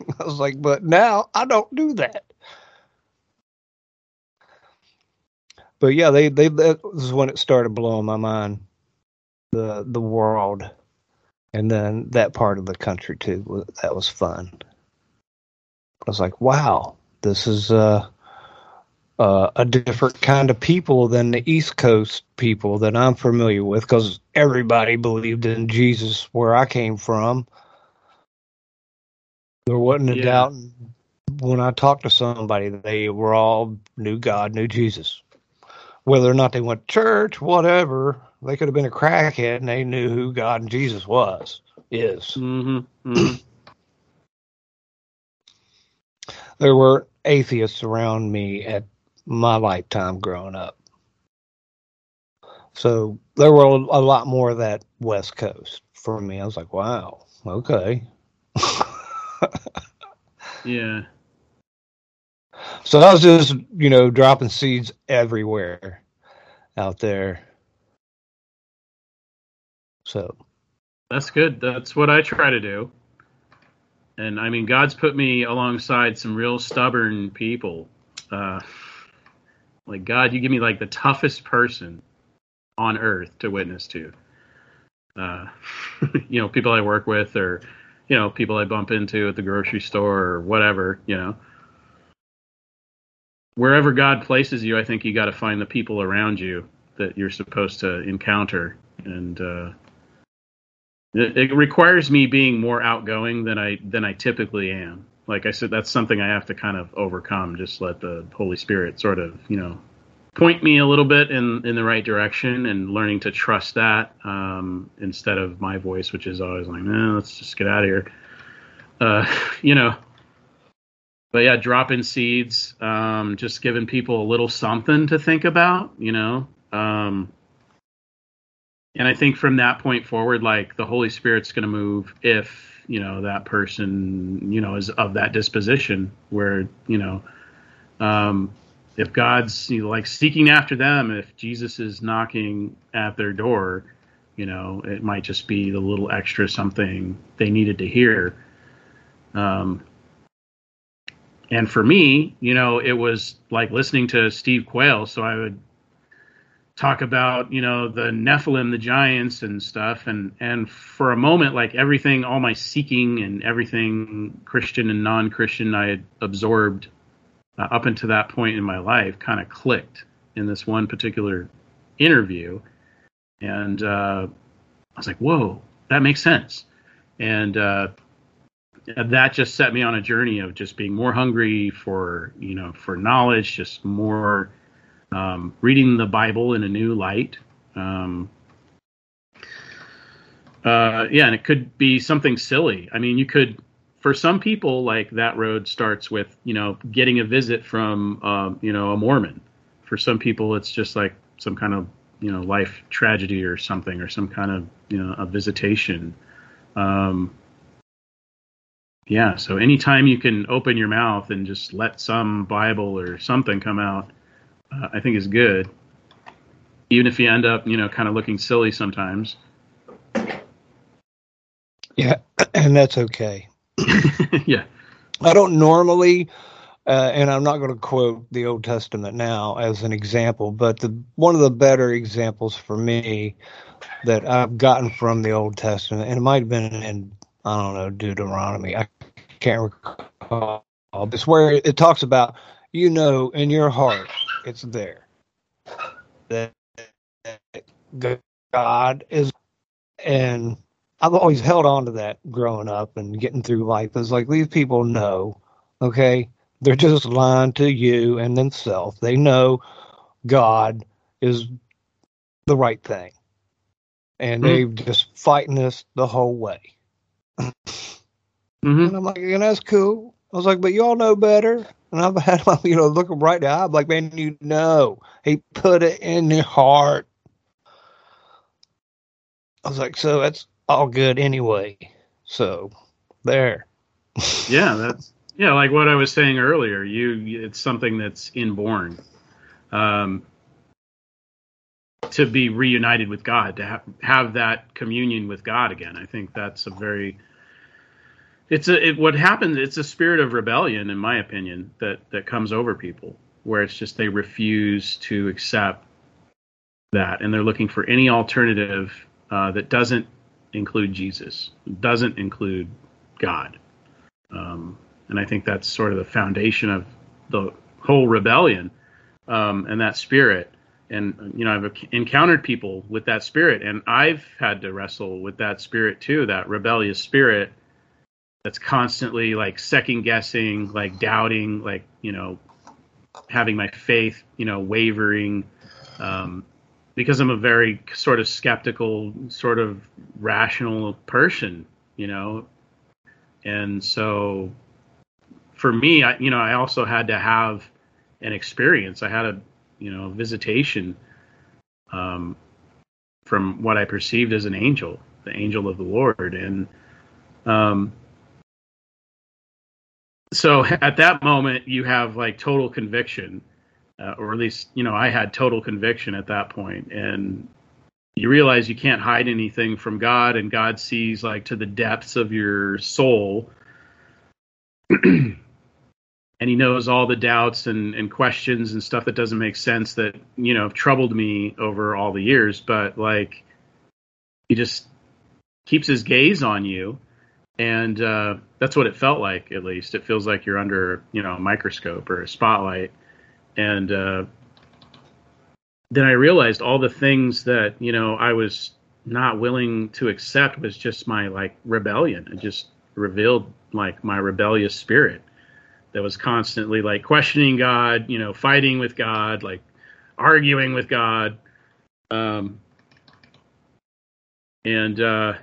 (laughs) I was like, but now I don't do that. But yeah, they they that was when it started blowing my mind, the the world, and then that part of the country too. That was fun. I was like, wow, this is uh, uh, a different kind of people than the East Coast people that I'm familiar with, because everybody believed in Jesus where I came from. There wasn't a Yeah. doubt when I talked to somebody, they were all knew God, knew Jesus. Whether or not they went to church, whatever, they could have been a crackhead and they knew who God and Jesus was, is. Mm-hmm. hmm There were atheists around me at my lifetime growing up. So there were a lot more of that West Coast for me. I was like, wow, okay. (laughs) Yeah. So I was just, you know, dropping seeds everywhere out there. So That's good. That's what I try to do. And I mean, God's put me alongside some real stubborn people. Uh, like God, you give me like the toughest person on earth to witness to. Uh, (laughs) you know, people I work with, or you know, people I bump into at the grocery store or whatever, you know. Wherever God places you, I think you got to find the people around you that you're supposed to encounter, and uh, it, it requires me being more outgoing than I than I typically am. Like I said, that's something I have to kind of overcome. Just let the Holy Spirit sort of, you know, point me a little bit in in the right direction and learning to trust that um, instead of my voice, which is always like, eh, let's just get out of here. Uh, (laughs) you know. But yeah, dropping seeds, um, just giving people a little something to think about, you know. Um, and I think from that point forward, like the Holy Spirit's going to move if you know that person, you know, is of that disposition where you know um, if God's you know, like seeking after them, if Jesus is knocking at their door, you know, it might just be the little extra something they needed to hear. Um, and for me, you know, it was like listening to Steve Quayle. So I would talk about, you know, the Nephilim, the giants and stuff. And, and for a moment, like everything, all my seeking and everything Christian and non Christian I had absorbed uh, up until that point in my life kind of clicked in this one particular interview. And uh, I was like, whoa, that makes sense. And uh, that just set me on a journey of just being more hungry for, you know, for knowledge, just more um, reading the Bible in a new light. Um, uh, yeah, and it could be something silly. I mean, you could for some people, like that road starts with you know getting a visit from um, you know a Mormon. For some people, it's just like some kind of you know life tragedy or something, or some kind of you know a visitation. Um, yeah, so anytime you can open your mouth and just let some Bible or something come out, uh, I think is good. Even if you end up, you know, kind of looking silly sometimes. Yeah, (clears throat) and that's okay. (coughs) yeah. I don't normally, uh, and I'm not going to quote the Old Testament now as an example, but the one of the better examples for me that I've gotten from the Old Testament, and it might have been in I don't know Deuteronomy, I can't recall. It's where it talks about you know in your heart it's there that God is and I've always held on to that growing up and getting through life. It's like these people know, okay, they're just lying to you and themselves. They know God is the right thing, and mm-hmm. they're just fighting this the whole way. mm-hmm. And I'm like, and that's cool. I was like, but y'all know better. And I've had (laughs) my, you know, look him right now. I'm like, man, you know, he put it in your heart. I was like, so that's all good anyway. So there. yeah, (laughs) that's yeah, like what I was saying earlier. You, it's something that's inborn. Um, to be reunited with God, to ha- have that communion with God again. I think that's a very it's a it, what happens. It's a spirit of rebellion, in my opinion, that that comes over people, where it's just they refuse to accept that, and they're looking for any alternative uh, that doesn't include Jesus, doesn't include God. Um, and I think that's sort of the foundation of the whole rebellion um, and that spirit. And, you know, I've encountered people with that spirit, and I've had to wrestle with that spirit too, that rebellious spirit that's constantly like second guessing, like doubting, like, you know, having my faith, you know, wavering. Um, because I'm a very sort of skeptical, sort of rational person, you know, and so for me, I, you know, I also had to have an experience. I had a, you know, visitation um, from what I perceived as an angel, the angel of the Lord, and um, so at that moment you have like total conviction uh, or at least you know I had total conviction at that point, and you realize you can't hide anything from God, and God sees like to the depths of your soul. (clears throat) and he knows all the doubts and, and questions and stuff that doesn't make sense that you know have troubled me over all the years but like he just keeps his gaze on you and uh, that's what it felt like. At least it feels like you're under you know a microscope or a spotlight, and uh, then I realized all the things that you know I was not willing to accept was just my like rebellion. It just revealed like my rebellious spirit that was constantly like questioning God, you know, fighting with God, like arguing with God, um, and uh,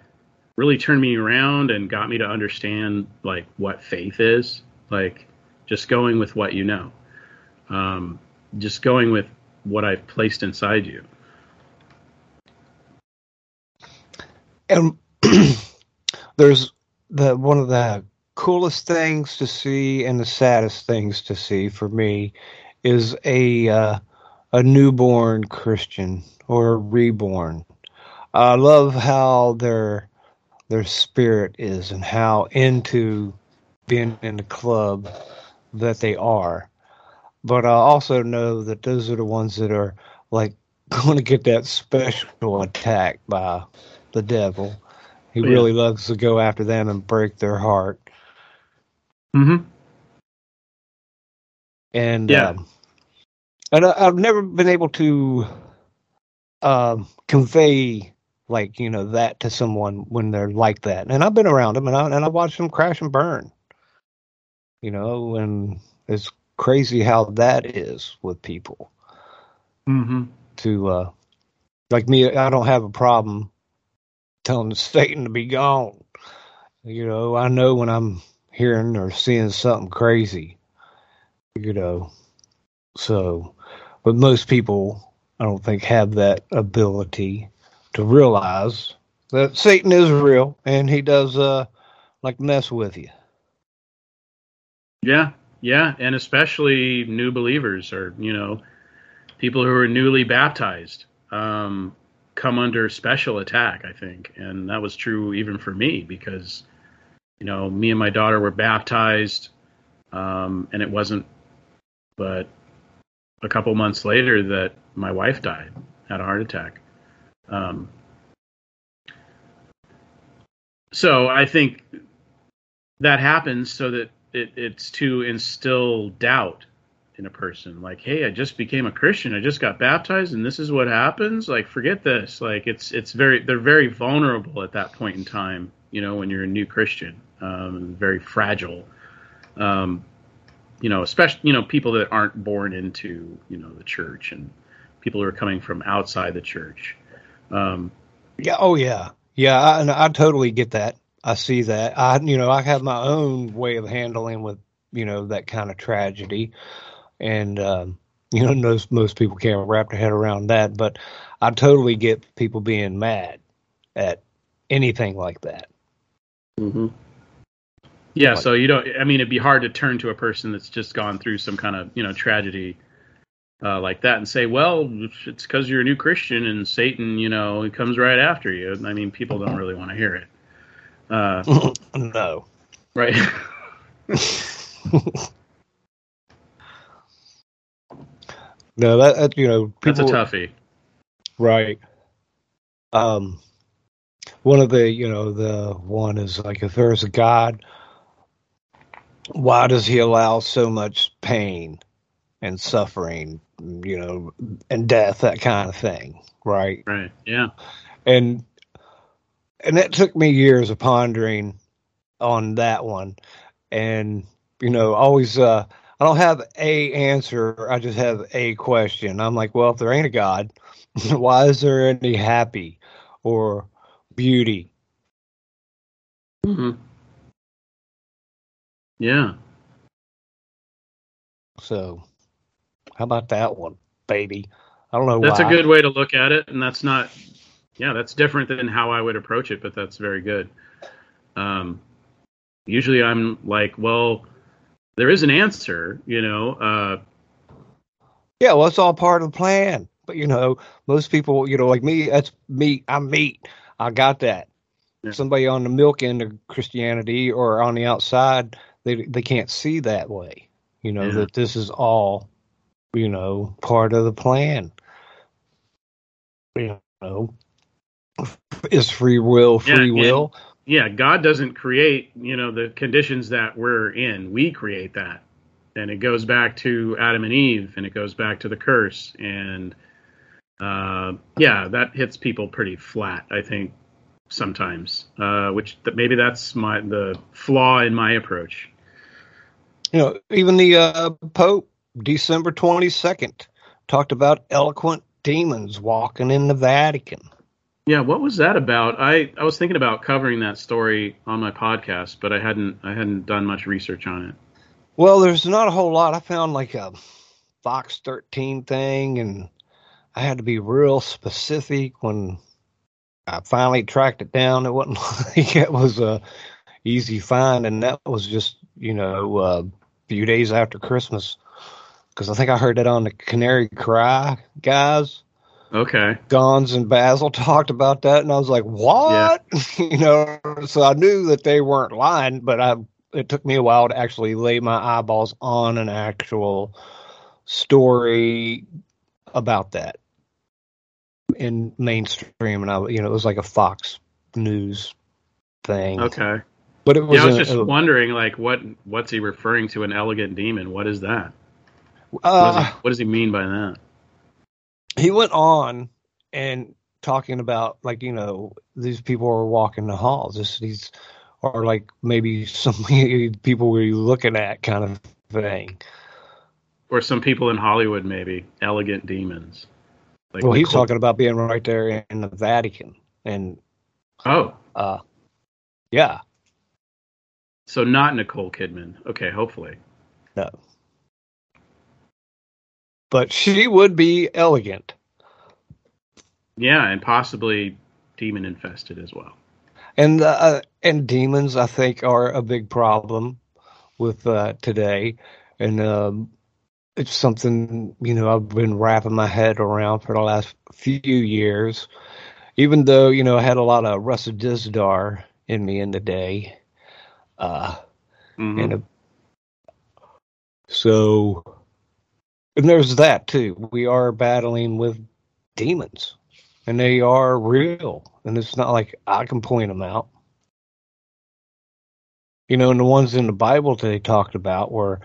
really turned me around and got me to understand like what faith is, like just going with what you know, um, just going with what I've placed inside you. And (clears throat) there's the one of the coolest things to see and the saddest things to see for me is a uh, a newborn Christian or reborn. I love how their their spirit is and how into being in the club that they are. But I also know that those are the ones that are like (laughs) going to get that special attack by the devil. He Yeah. really loves to go after them and break their heart. Mm-hmm. And Yeah. um, and I, I've never been able to um, convey like you know that to someone when they're like that. And I've been around them, and I and I watched them crash and burn. You know, and it's crazy how that is with people. Mm-hmm. To uh, like me, I don't have a problem telling Satan to be gone. You know, I know when I'm hearing or seeing something crazy. You know, so, but most people, I don't think, have that ability to realize that Satan is real and he does uh like mess with you. Yeah, yeah, and especially new believers or you know people who are newly baptized um, come under special attack. I think, and that was true even for me because you know me and my daughter were baptized, um, and it wasn't but a couple months later that my wife died, had a heart attack. Um, so I think that happens so that it, it's to instill doubt in a person like hey i just became a christian i just got baptized and this is what happens like forget this like it's it's very they're very vulnerable at that point in time you know when you're a new christian um, very fragile um, you know especially you know people that aren't born into you know the church and people who are coming from outside the church um, Yeah. Oh, yeah. Yeah. I, I totally get that. I see that. I, you know, I have my own way of handling with, you know, that kind of tragedy. And, um, you know, most, most people can't wrap their head around that. But I totally get people being mad at anything like that. Mm-hmm. Yeah, Like- so you don't. I mean, it'd be hard to turn to a person that's just gone through some kind of you know tragedy uh, like that and say, "Well, it's because you're a new Christian and Satan, you know, he comes right after you." I mean, people don't really want to hear it, uh, (laughs) no. right? (laughs) No, that, that you know, That's a people- toughie. Right. Um, one of the, you know, the one is like if there's a God, why does he allow so much pain and suffering, you know, and death, that kind of thing, right? Right. Yeah. And and it took me years of pondering on that one, and you know, always uh, I don't have a answer. I just have a question. I'm like, well, if there ain't a God, (laughs) why is there any happy or beauty? hmm Yeah. So, how about that one, baby? I don't know That's why. a good way to look at it, and that's not. Yeah, that's different than how I would approach it, but that's very good. Um, usually, I'm like, well, there is an answer, you know. Uh, Yeah, well, it's all part of the plan. But you know, most people, you know, like me, that's meat. I'm meat. I got that. Yeah. Somebody on the milk end of Christianity or on the outside, they they can't see that way. You know Yeah. that this is all, you know, part of the plan. You know, is free will Yeah, free and- will? yeah, God doesn't create, you know, the conditions that we're in. We create that. And it goes back to Adam and Eve and it goes back to the curse. And uh, yeah, that hits people pretty flat, I think, sometimes. Uh, which th- maybe that's my the flaw in my approach. You know, even the uh, Pope, December 22nd, talked about eloquent demons walking in the Vatican. Yeah, what was that about? I, I was thinking about covering that story on my podcast, but I hadn't I hadn't done much research on it. Well, there's not a whole lot. I found like a Fox 13 thing, and I had to be real specific when I finally tracked it down. It wasn't (laughs) like it was a easy find, and that was just you know uh, a few days after Christmas because I think I heard it on the Canary Cry guys. Okay. Gonz and Basil (laughs) talked about that, and I was like, "What?" (laughs) you know, so I knew that they weren't lying, but I it took me a while to actually lay my eyeballs on an actual story about that in mainstream, and I, you know, it was like a Fox News thing. Okay. but it was, Yeah, I was a- just a- wondering, like, what what's he referring to? An elegant demon? What is that? What, does uh, he, what does he mean by that? He went on and talking about like you know these people are walking the halls. This these are like maybe some (laughs) people were you looking at kind of thing. Or some people in Hollywood, maybe. Elegant demons. Like well he's Nicole- talking about being right there in the vatican. And Oh, uh yeah. So not Nicole Kidman. Okay, hopefully. no but she would be elegant Yeah, and possibly demon infested as well. and uh, and demons i think are a big problem with uh, today and um, it's something you know i've been wrapping my head around for the last few years even though you know i had a lot of Russell Dizdar in me in the day uh Mhm. and uh, so and there's that too. We are battling with demons and they are real and it's not like i can point them out. You know and the ones in the bible that they talked about were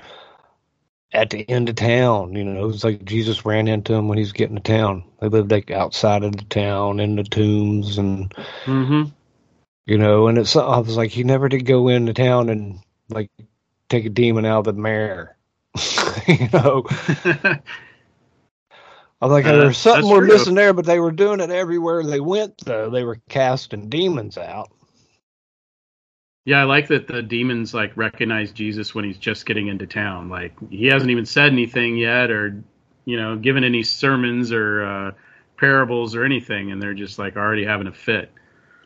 at the end of town you know it was like jesus ran into them when he was getting to town. They lived like outside of the town in the tombs and Mhm. you know and it's i was like he never did go into town and like take a demon out of the mayor (laughs) you know (laughs) i was like Uh, there's something we're true. missing there but they were doing it everywhere they went though they were casting demons out Yeah, I like that the demons like recognize Jesus when he's just getting into town. Like he hasn't even said anything yet, or you know, given any sermons or uh, parables or anything, and they're just like already having a fit.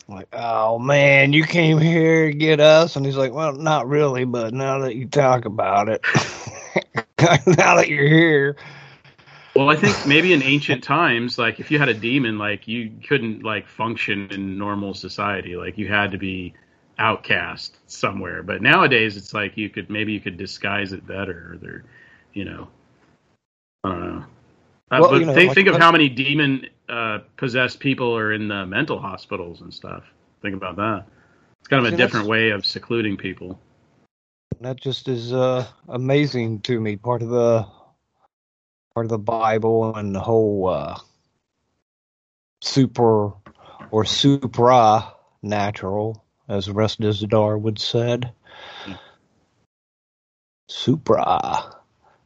Like oh man you came here to get us and he's like well not really but now that you talk about it (laughs) now that you're here Well, I think maybe in ancient times, like if you had a demon, like you couldn't like function in normal society. Like you had to be outcast somewhere. But nowadays, it's like you could maybe you could disguise it better. Or they're, you know, I don't know. Uh, Well, but you know, think like- think of how many demon uh, possessed people are in the mental hospitals and stuff. Think about that. It's kind of See, a different way of secluding people. that just is uh amazing to me part of the part of the bible and the whole uh super or supra natural as Russ Dizdar would said supra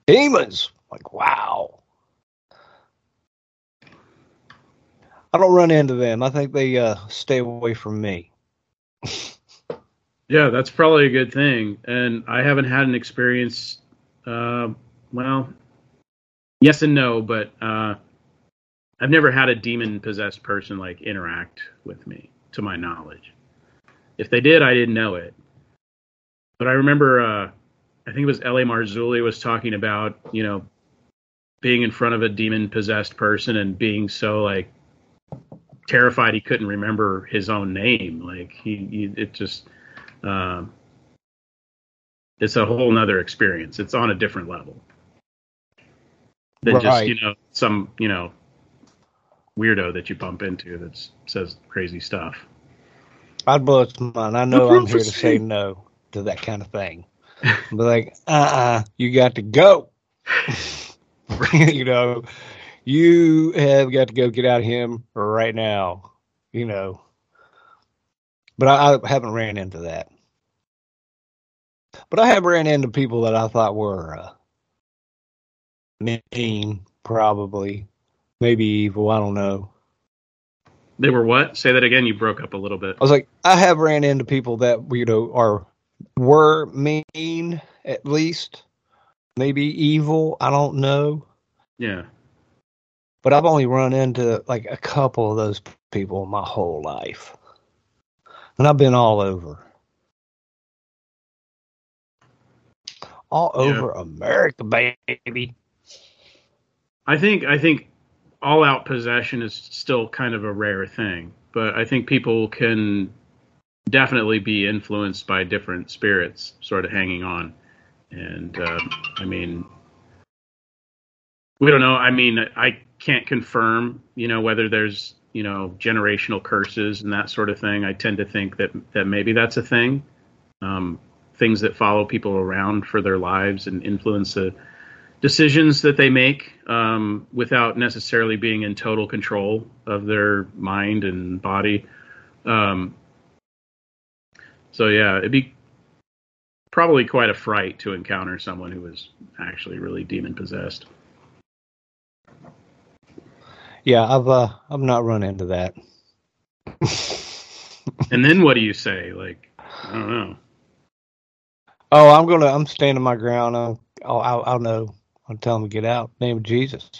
demons like wow i don't run into them i think they uh stay away from me (laughs) Yeah, that's probably a good thing. And I haven't had an experience. Uh, well, yes and no, but uh, I've never had a demon possessed person like interact with me, to my knowledge. If they did, I didn't know it. But I remember, uh, I think it was L.A. Marzulli was talking about, you know, being in front of a demon possessed person and being so like terrified he couldn't remember his own name. Like he, he it just um, it's a whole nother experience. It's on a different level than just you know some you know weirdo that you bump into that says crazy stuff. I'd blow its mind. I know I'm here to say no to that kind of thing. But like, uh uh you got to go. (laughs) (laughs) you know, you have got to go get out of him right now. You know. But I, I haven't ran into that. But I have ran into people that I thought were uh, mean, probably, maybe evil. I don't know. They were what? Say that again. You broke up a little bit. I was like, I have ran into people that you know are were mean at least, maybe evil. I don't know, Yeah. But I've only run into like a couple of those people my whole life, and I've been all over, all Yeah. over America, baby. I think I think all out possession is still kind of a rare thing, but I think people can definitely be influenced by different spirits sort of hanging on. And um, I mean, we don't know. I mean, I can't confirm, you know, whether there's, you know, generational curses and that sort of thing. I tend to think that that maybe that's a thing. Um, things that follow people around for their lives and influence the decisions that they make um, without necessarily being in total control of their mind and body. Um, so yeah, it'd be probably quite a fright to encounter someone who was actually really demon possessed. Yeah, I've uh, I've not run into that. (laughs) And then what do you say? Like, I don't know. Oh, I'm gonna. I'm standing my ground. I'll. I'll, I'll, know. I'll tell them to get out. Name of Jesus.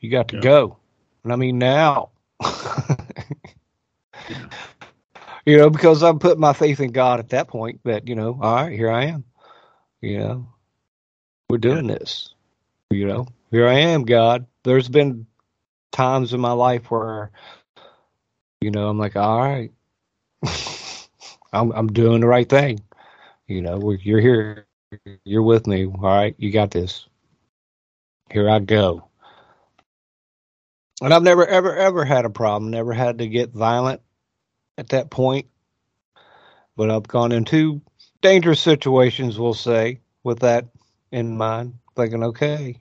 You got to Yeah. go. And I mean now. (laughs) You know, because I put my faith in God at that point. That you know, all right, here I am. You know, we're doing this. You know, here I am, God. There's been times in my life where, you know, I'm like, all right, I'm I'm doing the right thing. You know, you're here, you're with me. All right, you got this. Here I go. And I've never, ever, ever had a problem. Never had to get violent at that point. But I've gone into dangerous situations, we'll say, with that in mind, thinking, okay,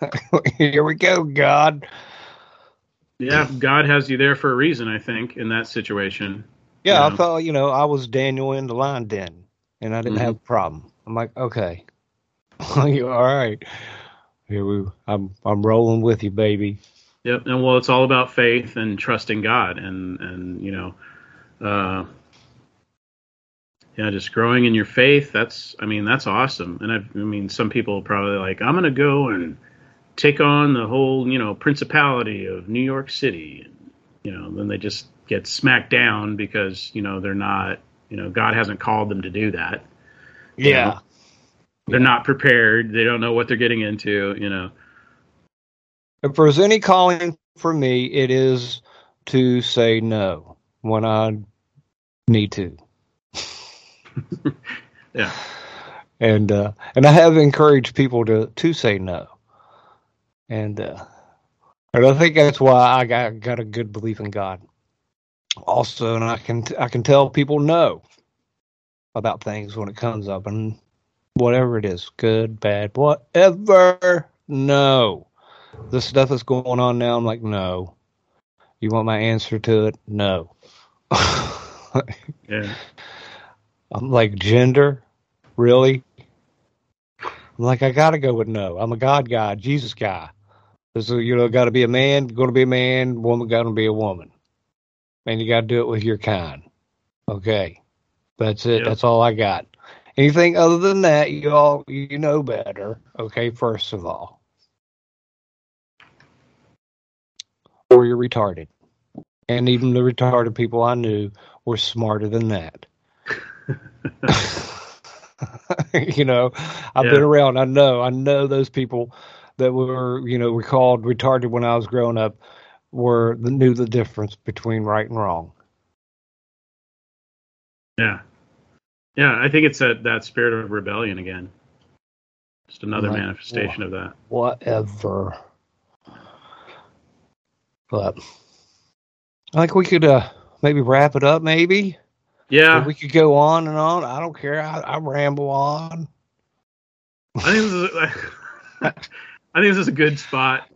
(laughs) here we go, God. Yeah, God has you there for a reason. I think in that situation. Yeah. I thought, you know, I was Daniel in the lion den, and I didn't Mhm. have a problem. I'm like, okay, (laughs) all right, here we, I'm, I'm rolling with you, baby. Yep. And well, it's all about faith and trusting God, and and you know, uh, yeah, just growing in your faith. That's, I mean, that's awesome. And I, I mean, some people are probably like, I'm gonna go and take on the whole, you know, principality of New York City. You know, then they just get smacked down because you know they're not, you know, God hasn't called them to do that. Yeah, They're not prepared. They don't know what they're getting into. You know. if there's any calling for me, it is to say no when I need to. (laughs) Yeah. and uh, and I have encouraged people to to say no, and uh, I think that's why I got got a good belief in God. Also, and I can I can tell people no about things when it comes up, and whatever it is, good, bad, whatever. No, the stuff that's going on now, I'm like, no. You want my answer to it? No. (laughs) Yeah. I'm like gender, really? I'm like I gotta go with no. I'm a God guy, Jesus guy. So you know, got to be a man, going to be a man, woman, got to be a woman, and you got to do it with your kind. Okay, that's it. Yep. That's all I got. Anything other than that, you all you know better. Okay, first of all, or you're retarded, and even the retarded people I knew were smarter than that. (laughs) (laughs) you know, I've Yeah. been around. I know. I know those people that were, you know, were called retarded when I was growing up were knew the difference between right and wrong. Yeah. Yeah, I think it's that that spirit of rebellion again. Just another Right. manifestation of that. Whatever. But I think we could uh maybe wrap it up. Maybe Yeah, we could go on and on. I don't care. I, I ramble on. I think this is (laughs) (laughs) I think this is a good spot,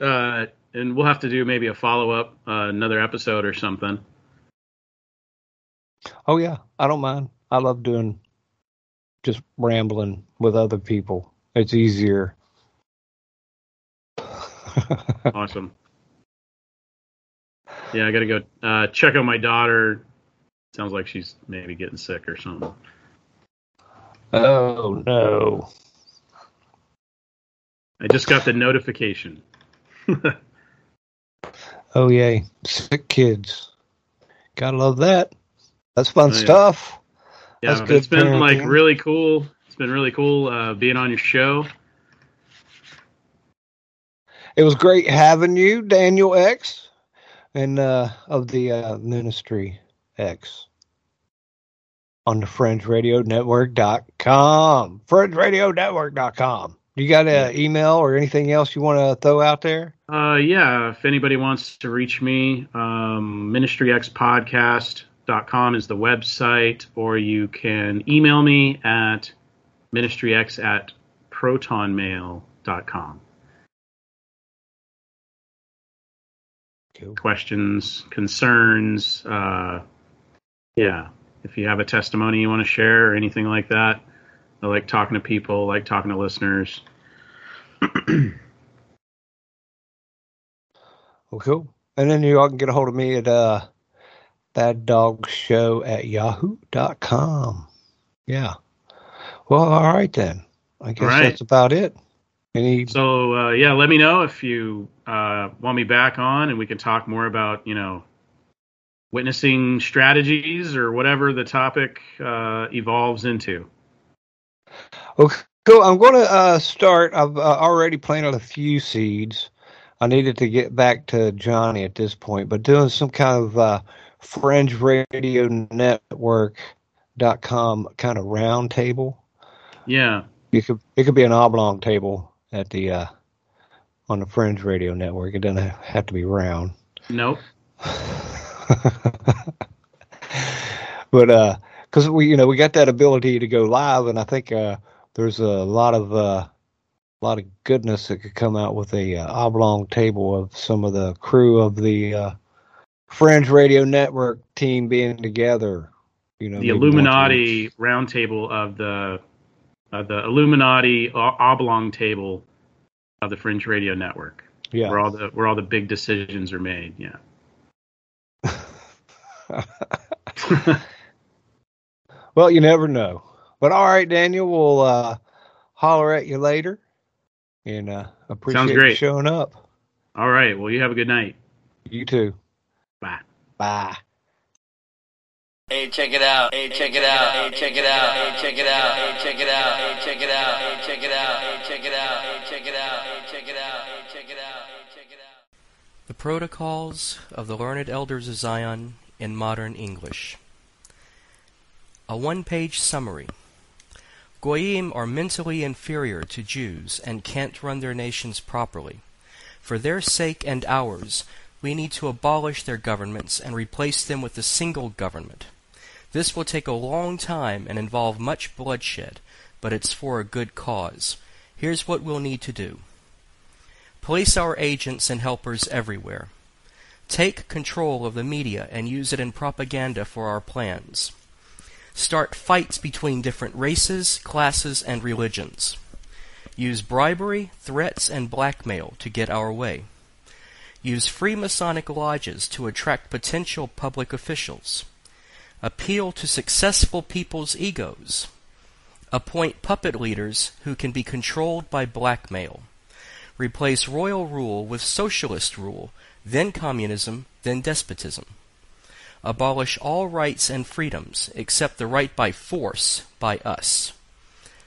uh, and we'll have to do maybe a follow up, uh, another episode or something. Oh yeah, I don't mind. I love doing just rambling with other people. It's easier. (laughs) Awesome. Yeah, I got to go uh, check on my daughter. Sounds like she's maybe getting sick or something. oh no. I just got the notification. (laughs) Oh yay. Sick kids. Gotta love that. That's fun Oh, yeah. stuff. Yeah, That's it's been like really cool. It's been really cool uh, being on your show. It was great having you, Daniel X, and uh, of the uh, Ministry X on the FringeRadioNetwork.com. FringeRadioNetwork.com. You got an email or anything else you want to throw out there? Uh, yeah, if anybody wants to reach me, um, ministryxpodcast.com is the website, or you can email me at ministryx at protonmail.com. Cool. Questions, concerns, uh, yeah. If you have a testimony you want to share or anything like that, I like talking to people, like talking to listeners. (clears throat) Well, cool. And then you all can get a hold of me at uh, Bad Dog Show at yahoo.com. Yeah. Well, all right then. I guess right. that's about it. Any So uh, yeah, let me know if you uh, want me back on, and we can talk more about you know witnessing strategies or whatever the topic uh, evolves into. Okay, cool. I'm going to uh, start. I've uh, already planted a few seeds. I needed to get back to Johnny at this point, but doing some kind of uh, Fringe Radio Network.com kind of round table. Yeah, You could it could be an oblong table at the uh, on the Fringe Radio Network. It doesn't have to be round. nope. (laughs) but uh because we you know we got that ability to go live and i think uh there's a lot of uh a lot of goodness that could come out with a uh, oblong table of some of the crew of the uh fringe radio network team being together you know The maybe once a Illuminati roundtable of the uh, the Illuminati oblong table of the Fringe Radio Network, yeah where all the where all the big decisions are made. Yeah. (laughs) (laughs) well you never know but all right daniel we'll uh holler at you later and uh appreciate you great. showing up all right. Well, you have a good night. you too Bye. bye Hey, check it out. Hey, check it out. Hey, check it out. Hey, check it out. Hey, check it out. Hey, check it out. Hey, check it out. Hey, check it out. Hey, check it out. Hey, check it out. Hey, check it out. Hey, check it out. The Protocols of the Learned Elders of Zion in Modern English. A one page summary. Goyim are mentally inferior to Jews and can't run their nations properly. For their sake and ours, we need to abolish their governments and replace them with a single government. This will take a long time and involve much bloodshed, but it's for a good cause. Here's what we'll need to do. Place our agents and helpers everywhere. Take control of the media and use it in propaganda for our plans. Start fights between different races, classes, and religions. Use bribery, threats, and blackmail to get our way. Use Freemasonic lodges to attract potential public officials. Appeal to successful people's egos. Appoint puppet leaders who can be controlled by blackmail. Replace royal rule with socialist rule, then communism, then despotism. Abolish all rights and freedoms except the right by force by us.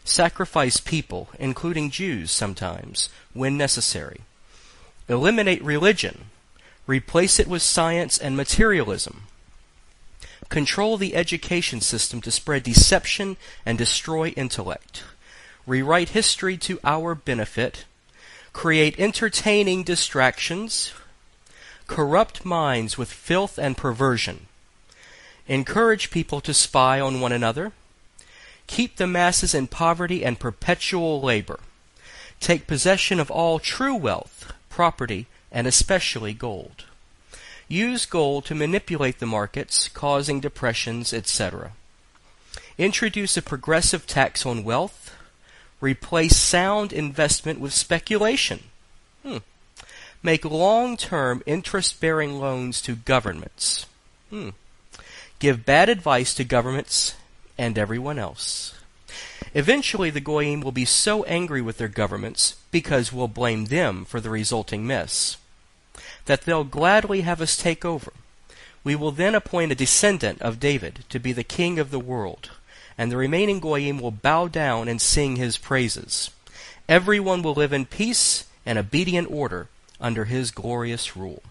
Sacrifice people, including Jews sometimes, when necessary. Eliminate religion. Replace it with science and materialism. Control the education system to spread deception and destroy intellect. Rewrite history to our benefit. Create entertaining distractions. Corrupt minds with filth and perversion. encourage people to spy on one another, keep the masses in poverty and perpetual labor, take possession of all true wealth, property, and especially gold. Use gold to manipulate the markets, causing depressions, etc. Introduce a progressive tax on wealth. Replace sound investment with speculation. Hmm. Make long term interest bearing loans to governments. Hmm. Give bad advice to governments and everyone else. Eventually, the Goyim will be so angry with their governments, because we'll blame them for the resulting mess, that they'll gladly have us take over. We will then appoint a descendant of David to be the king of the world, and the remaining Goyim will bow down and sing his praises. Everyone will live in peace and obedient order under his glorious rule.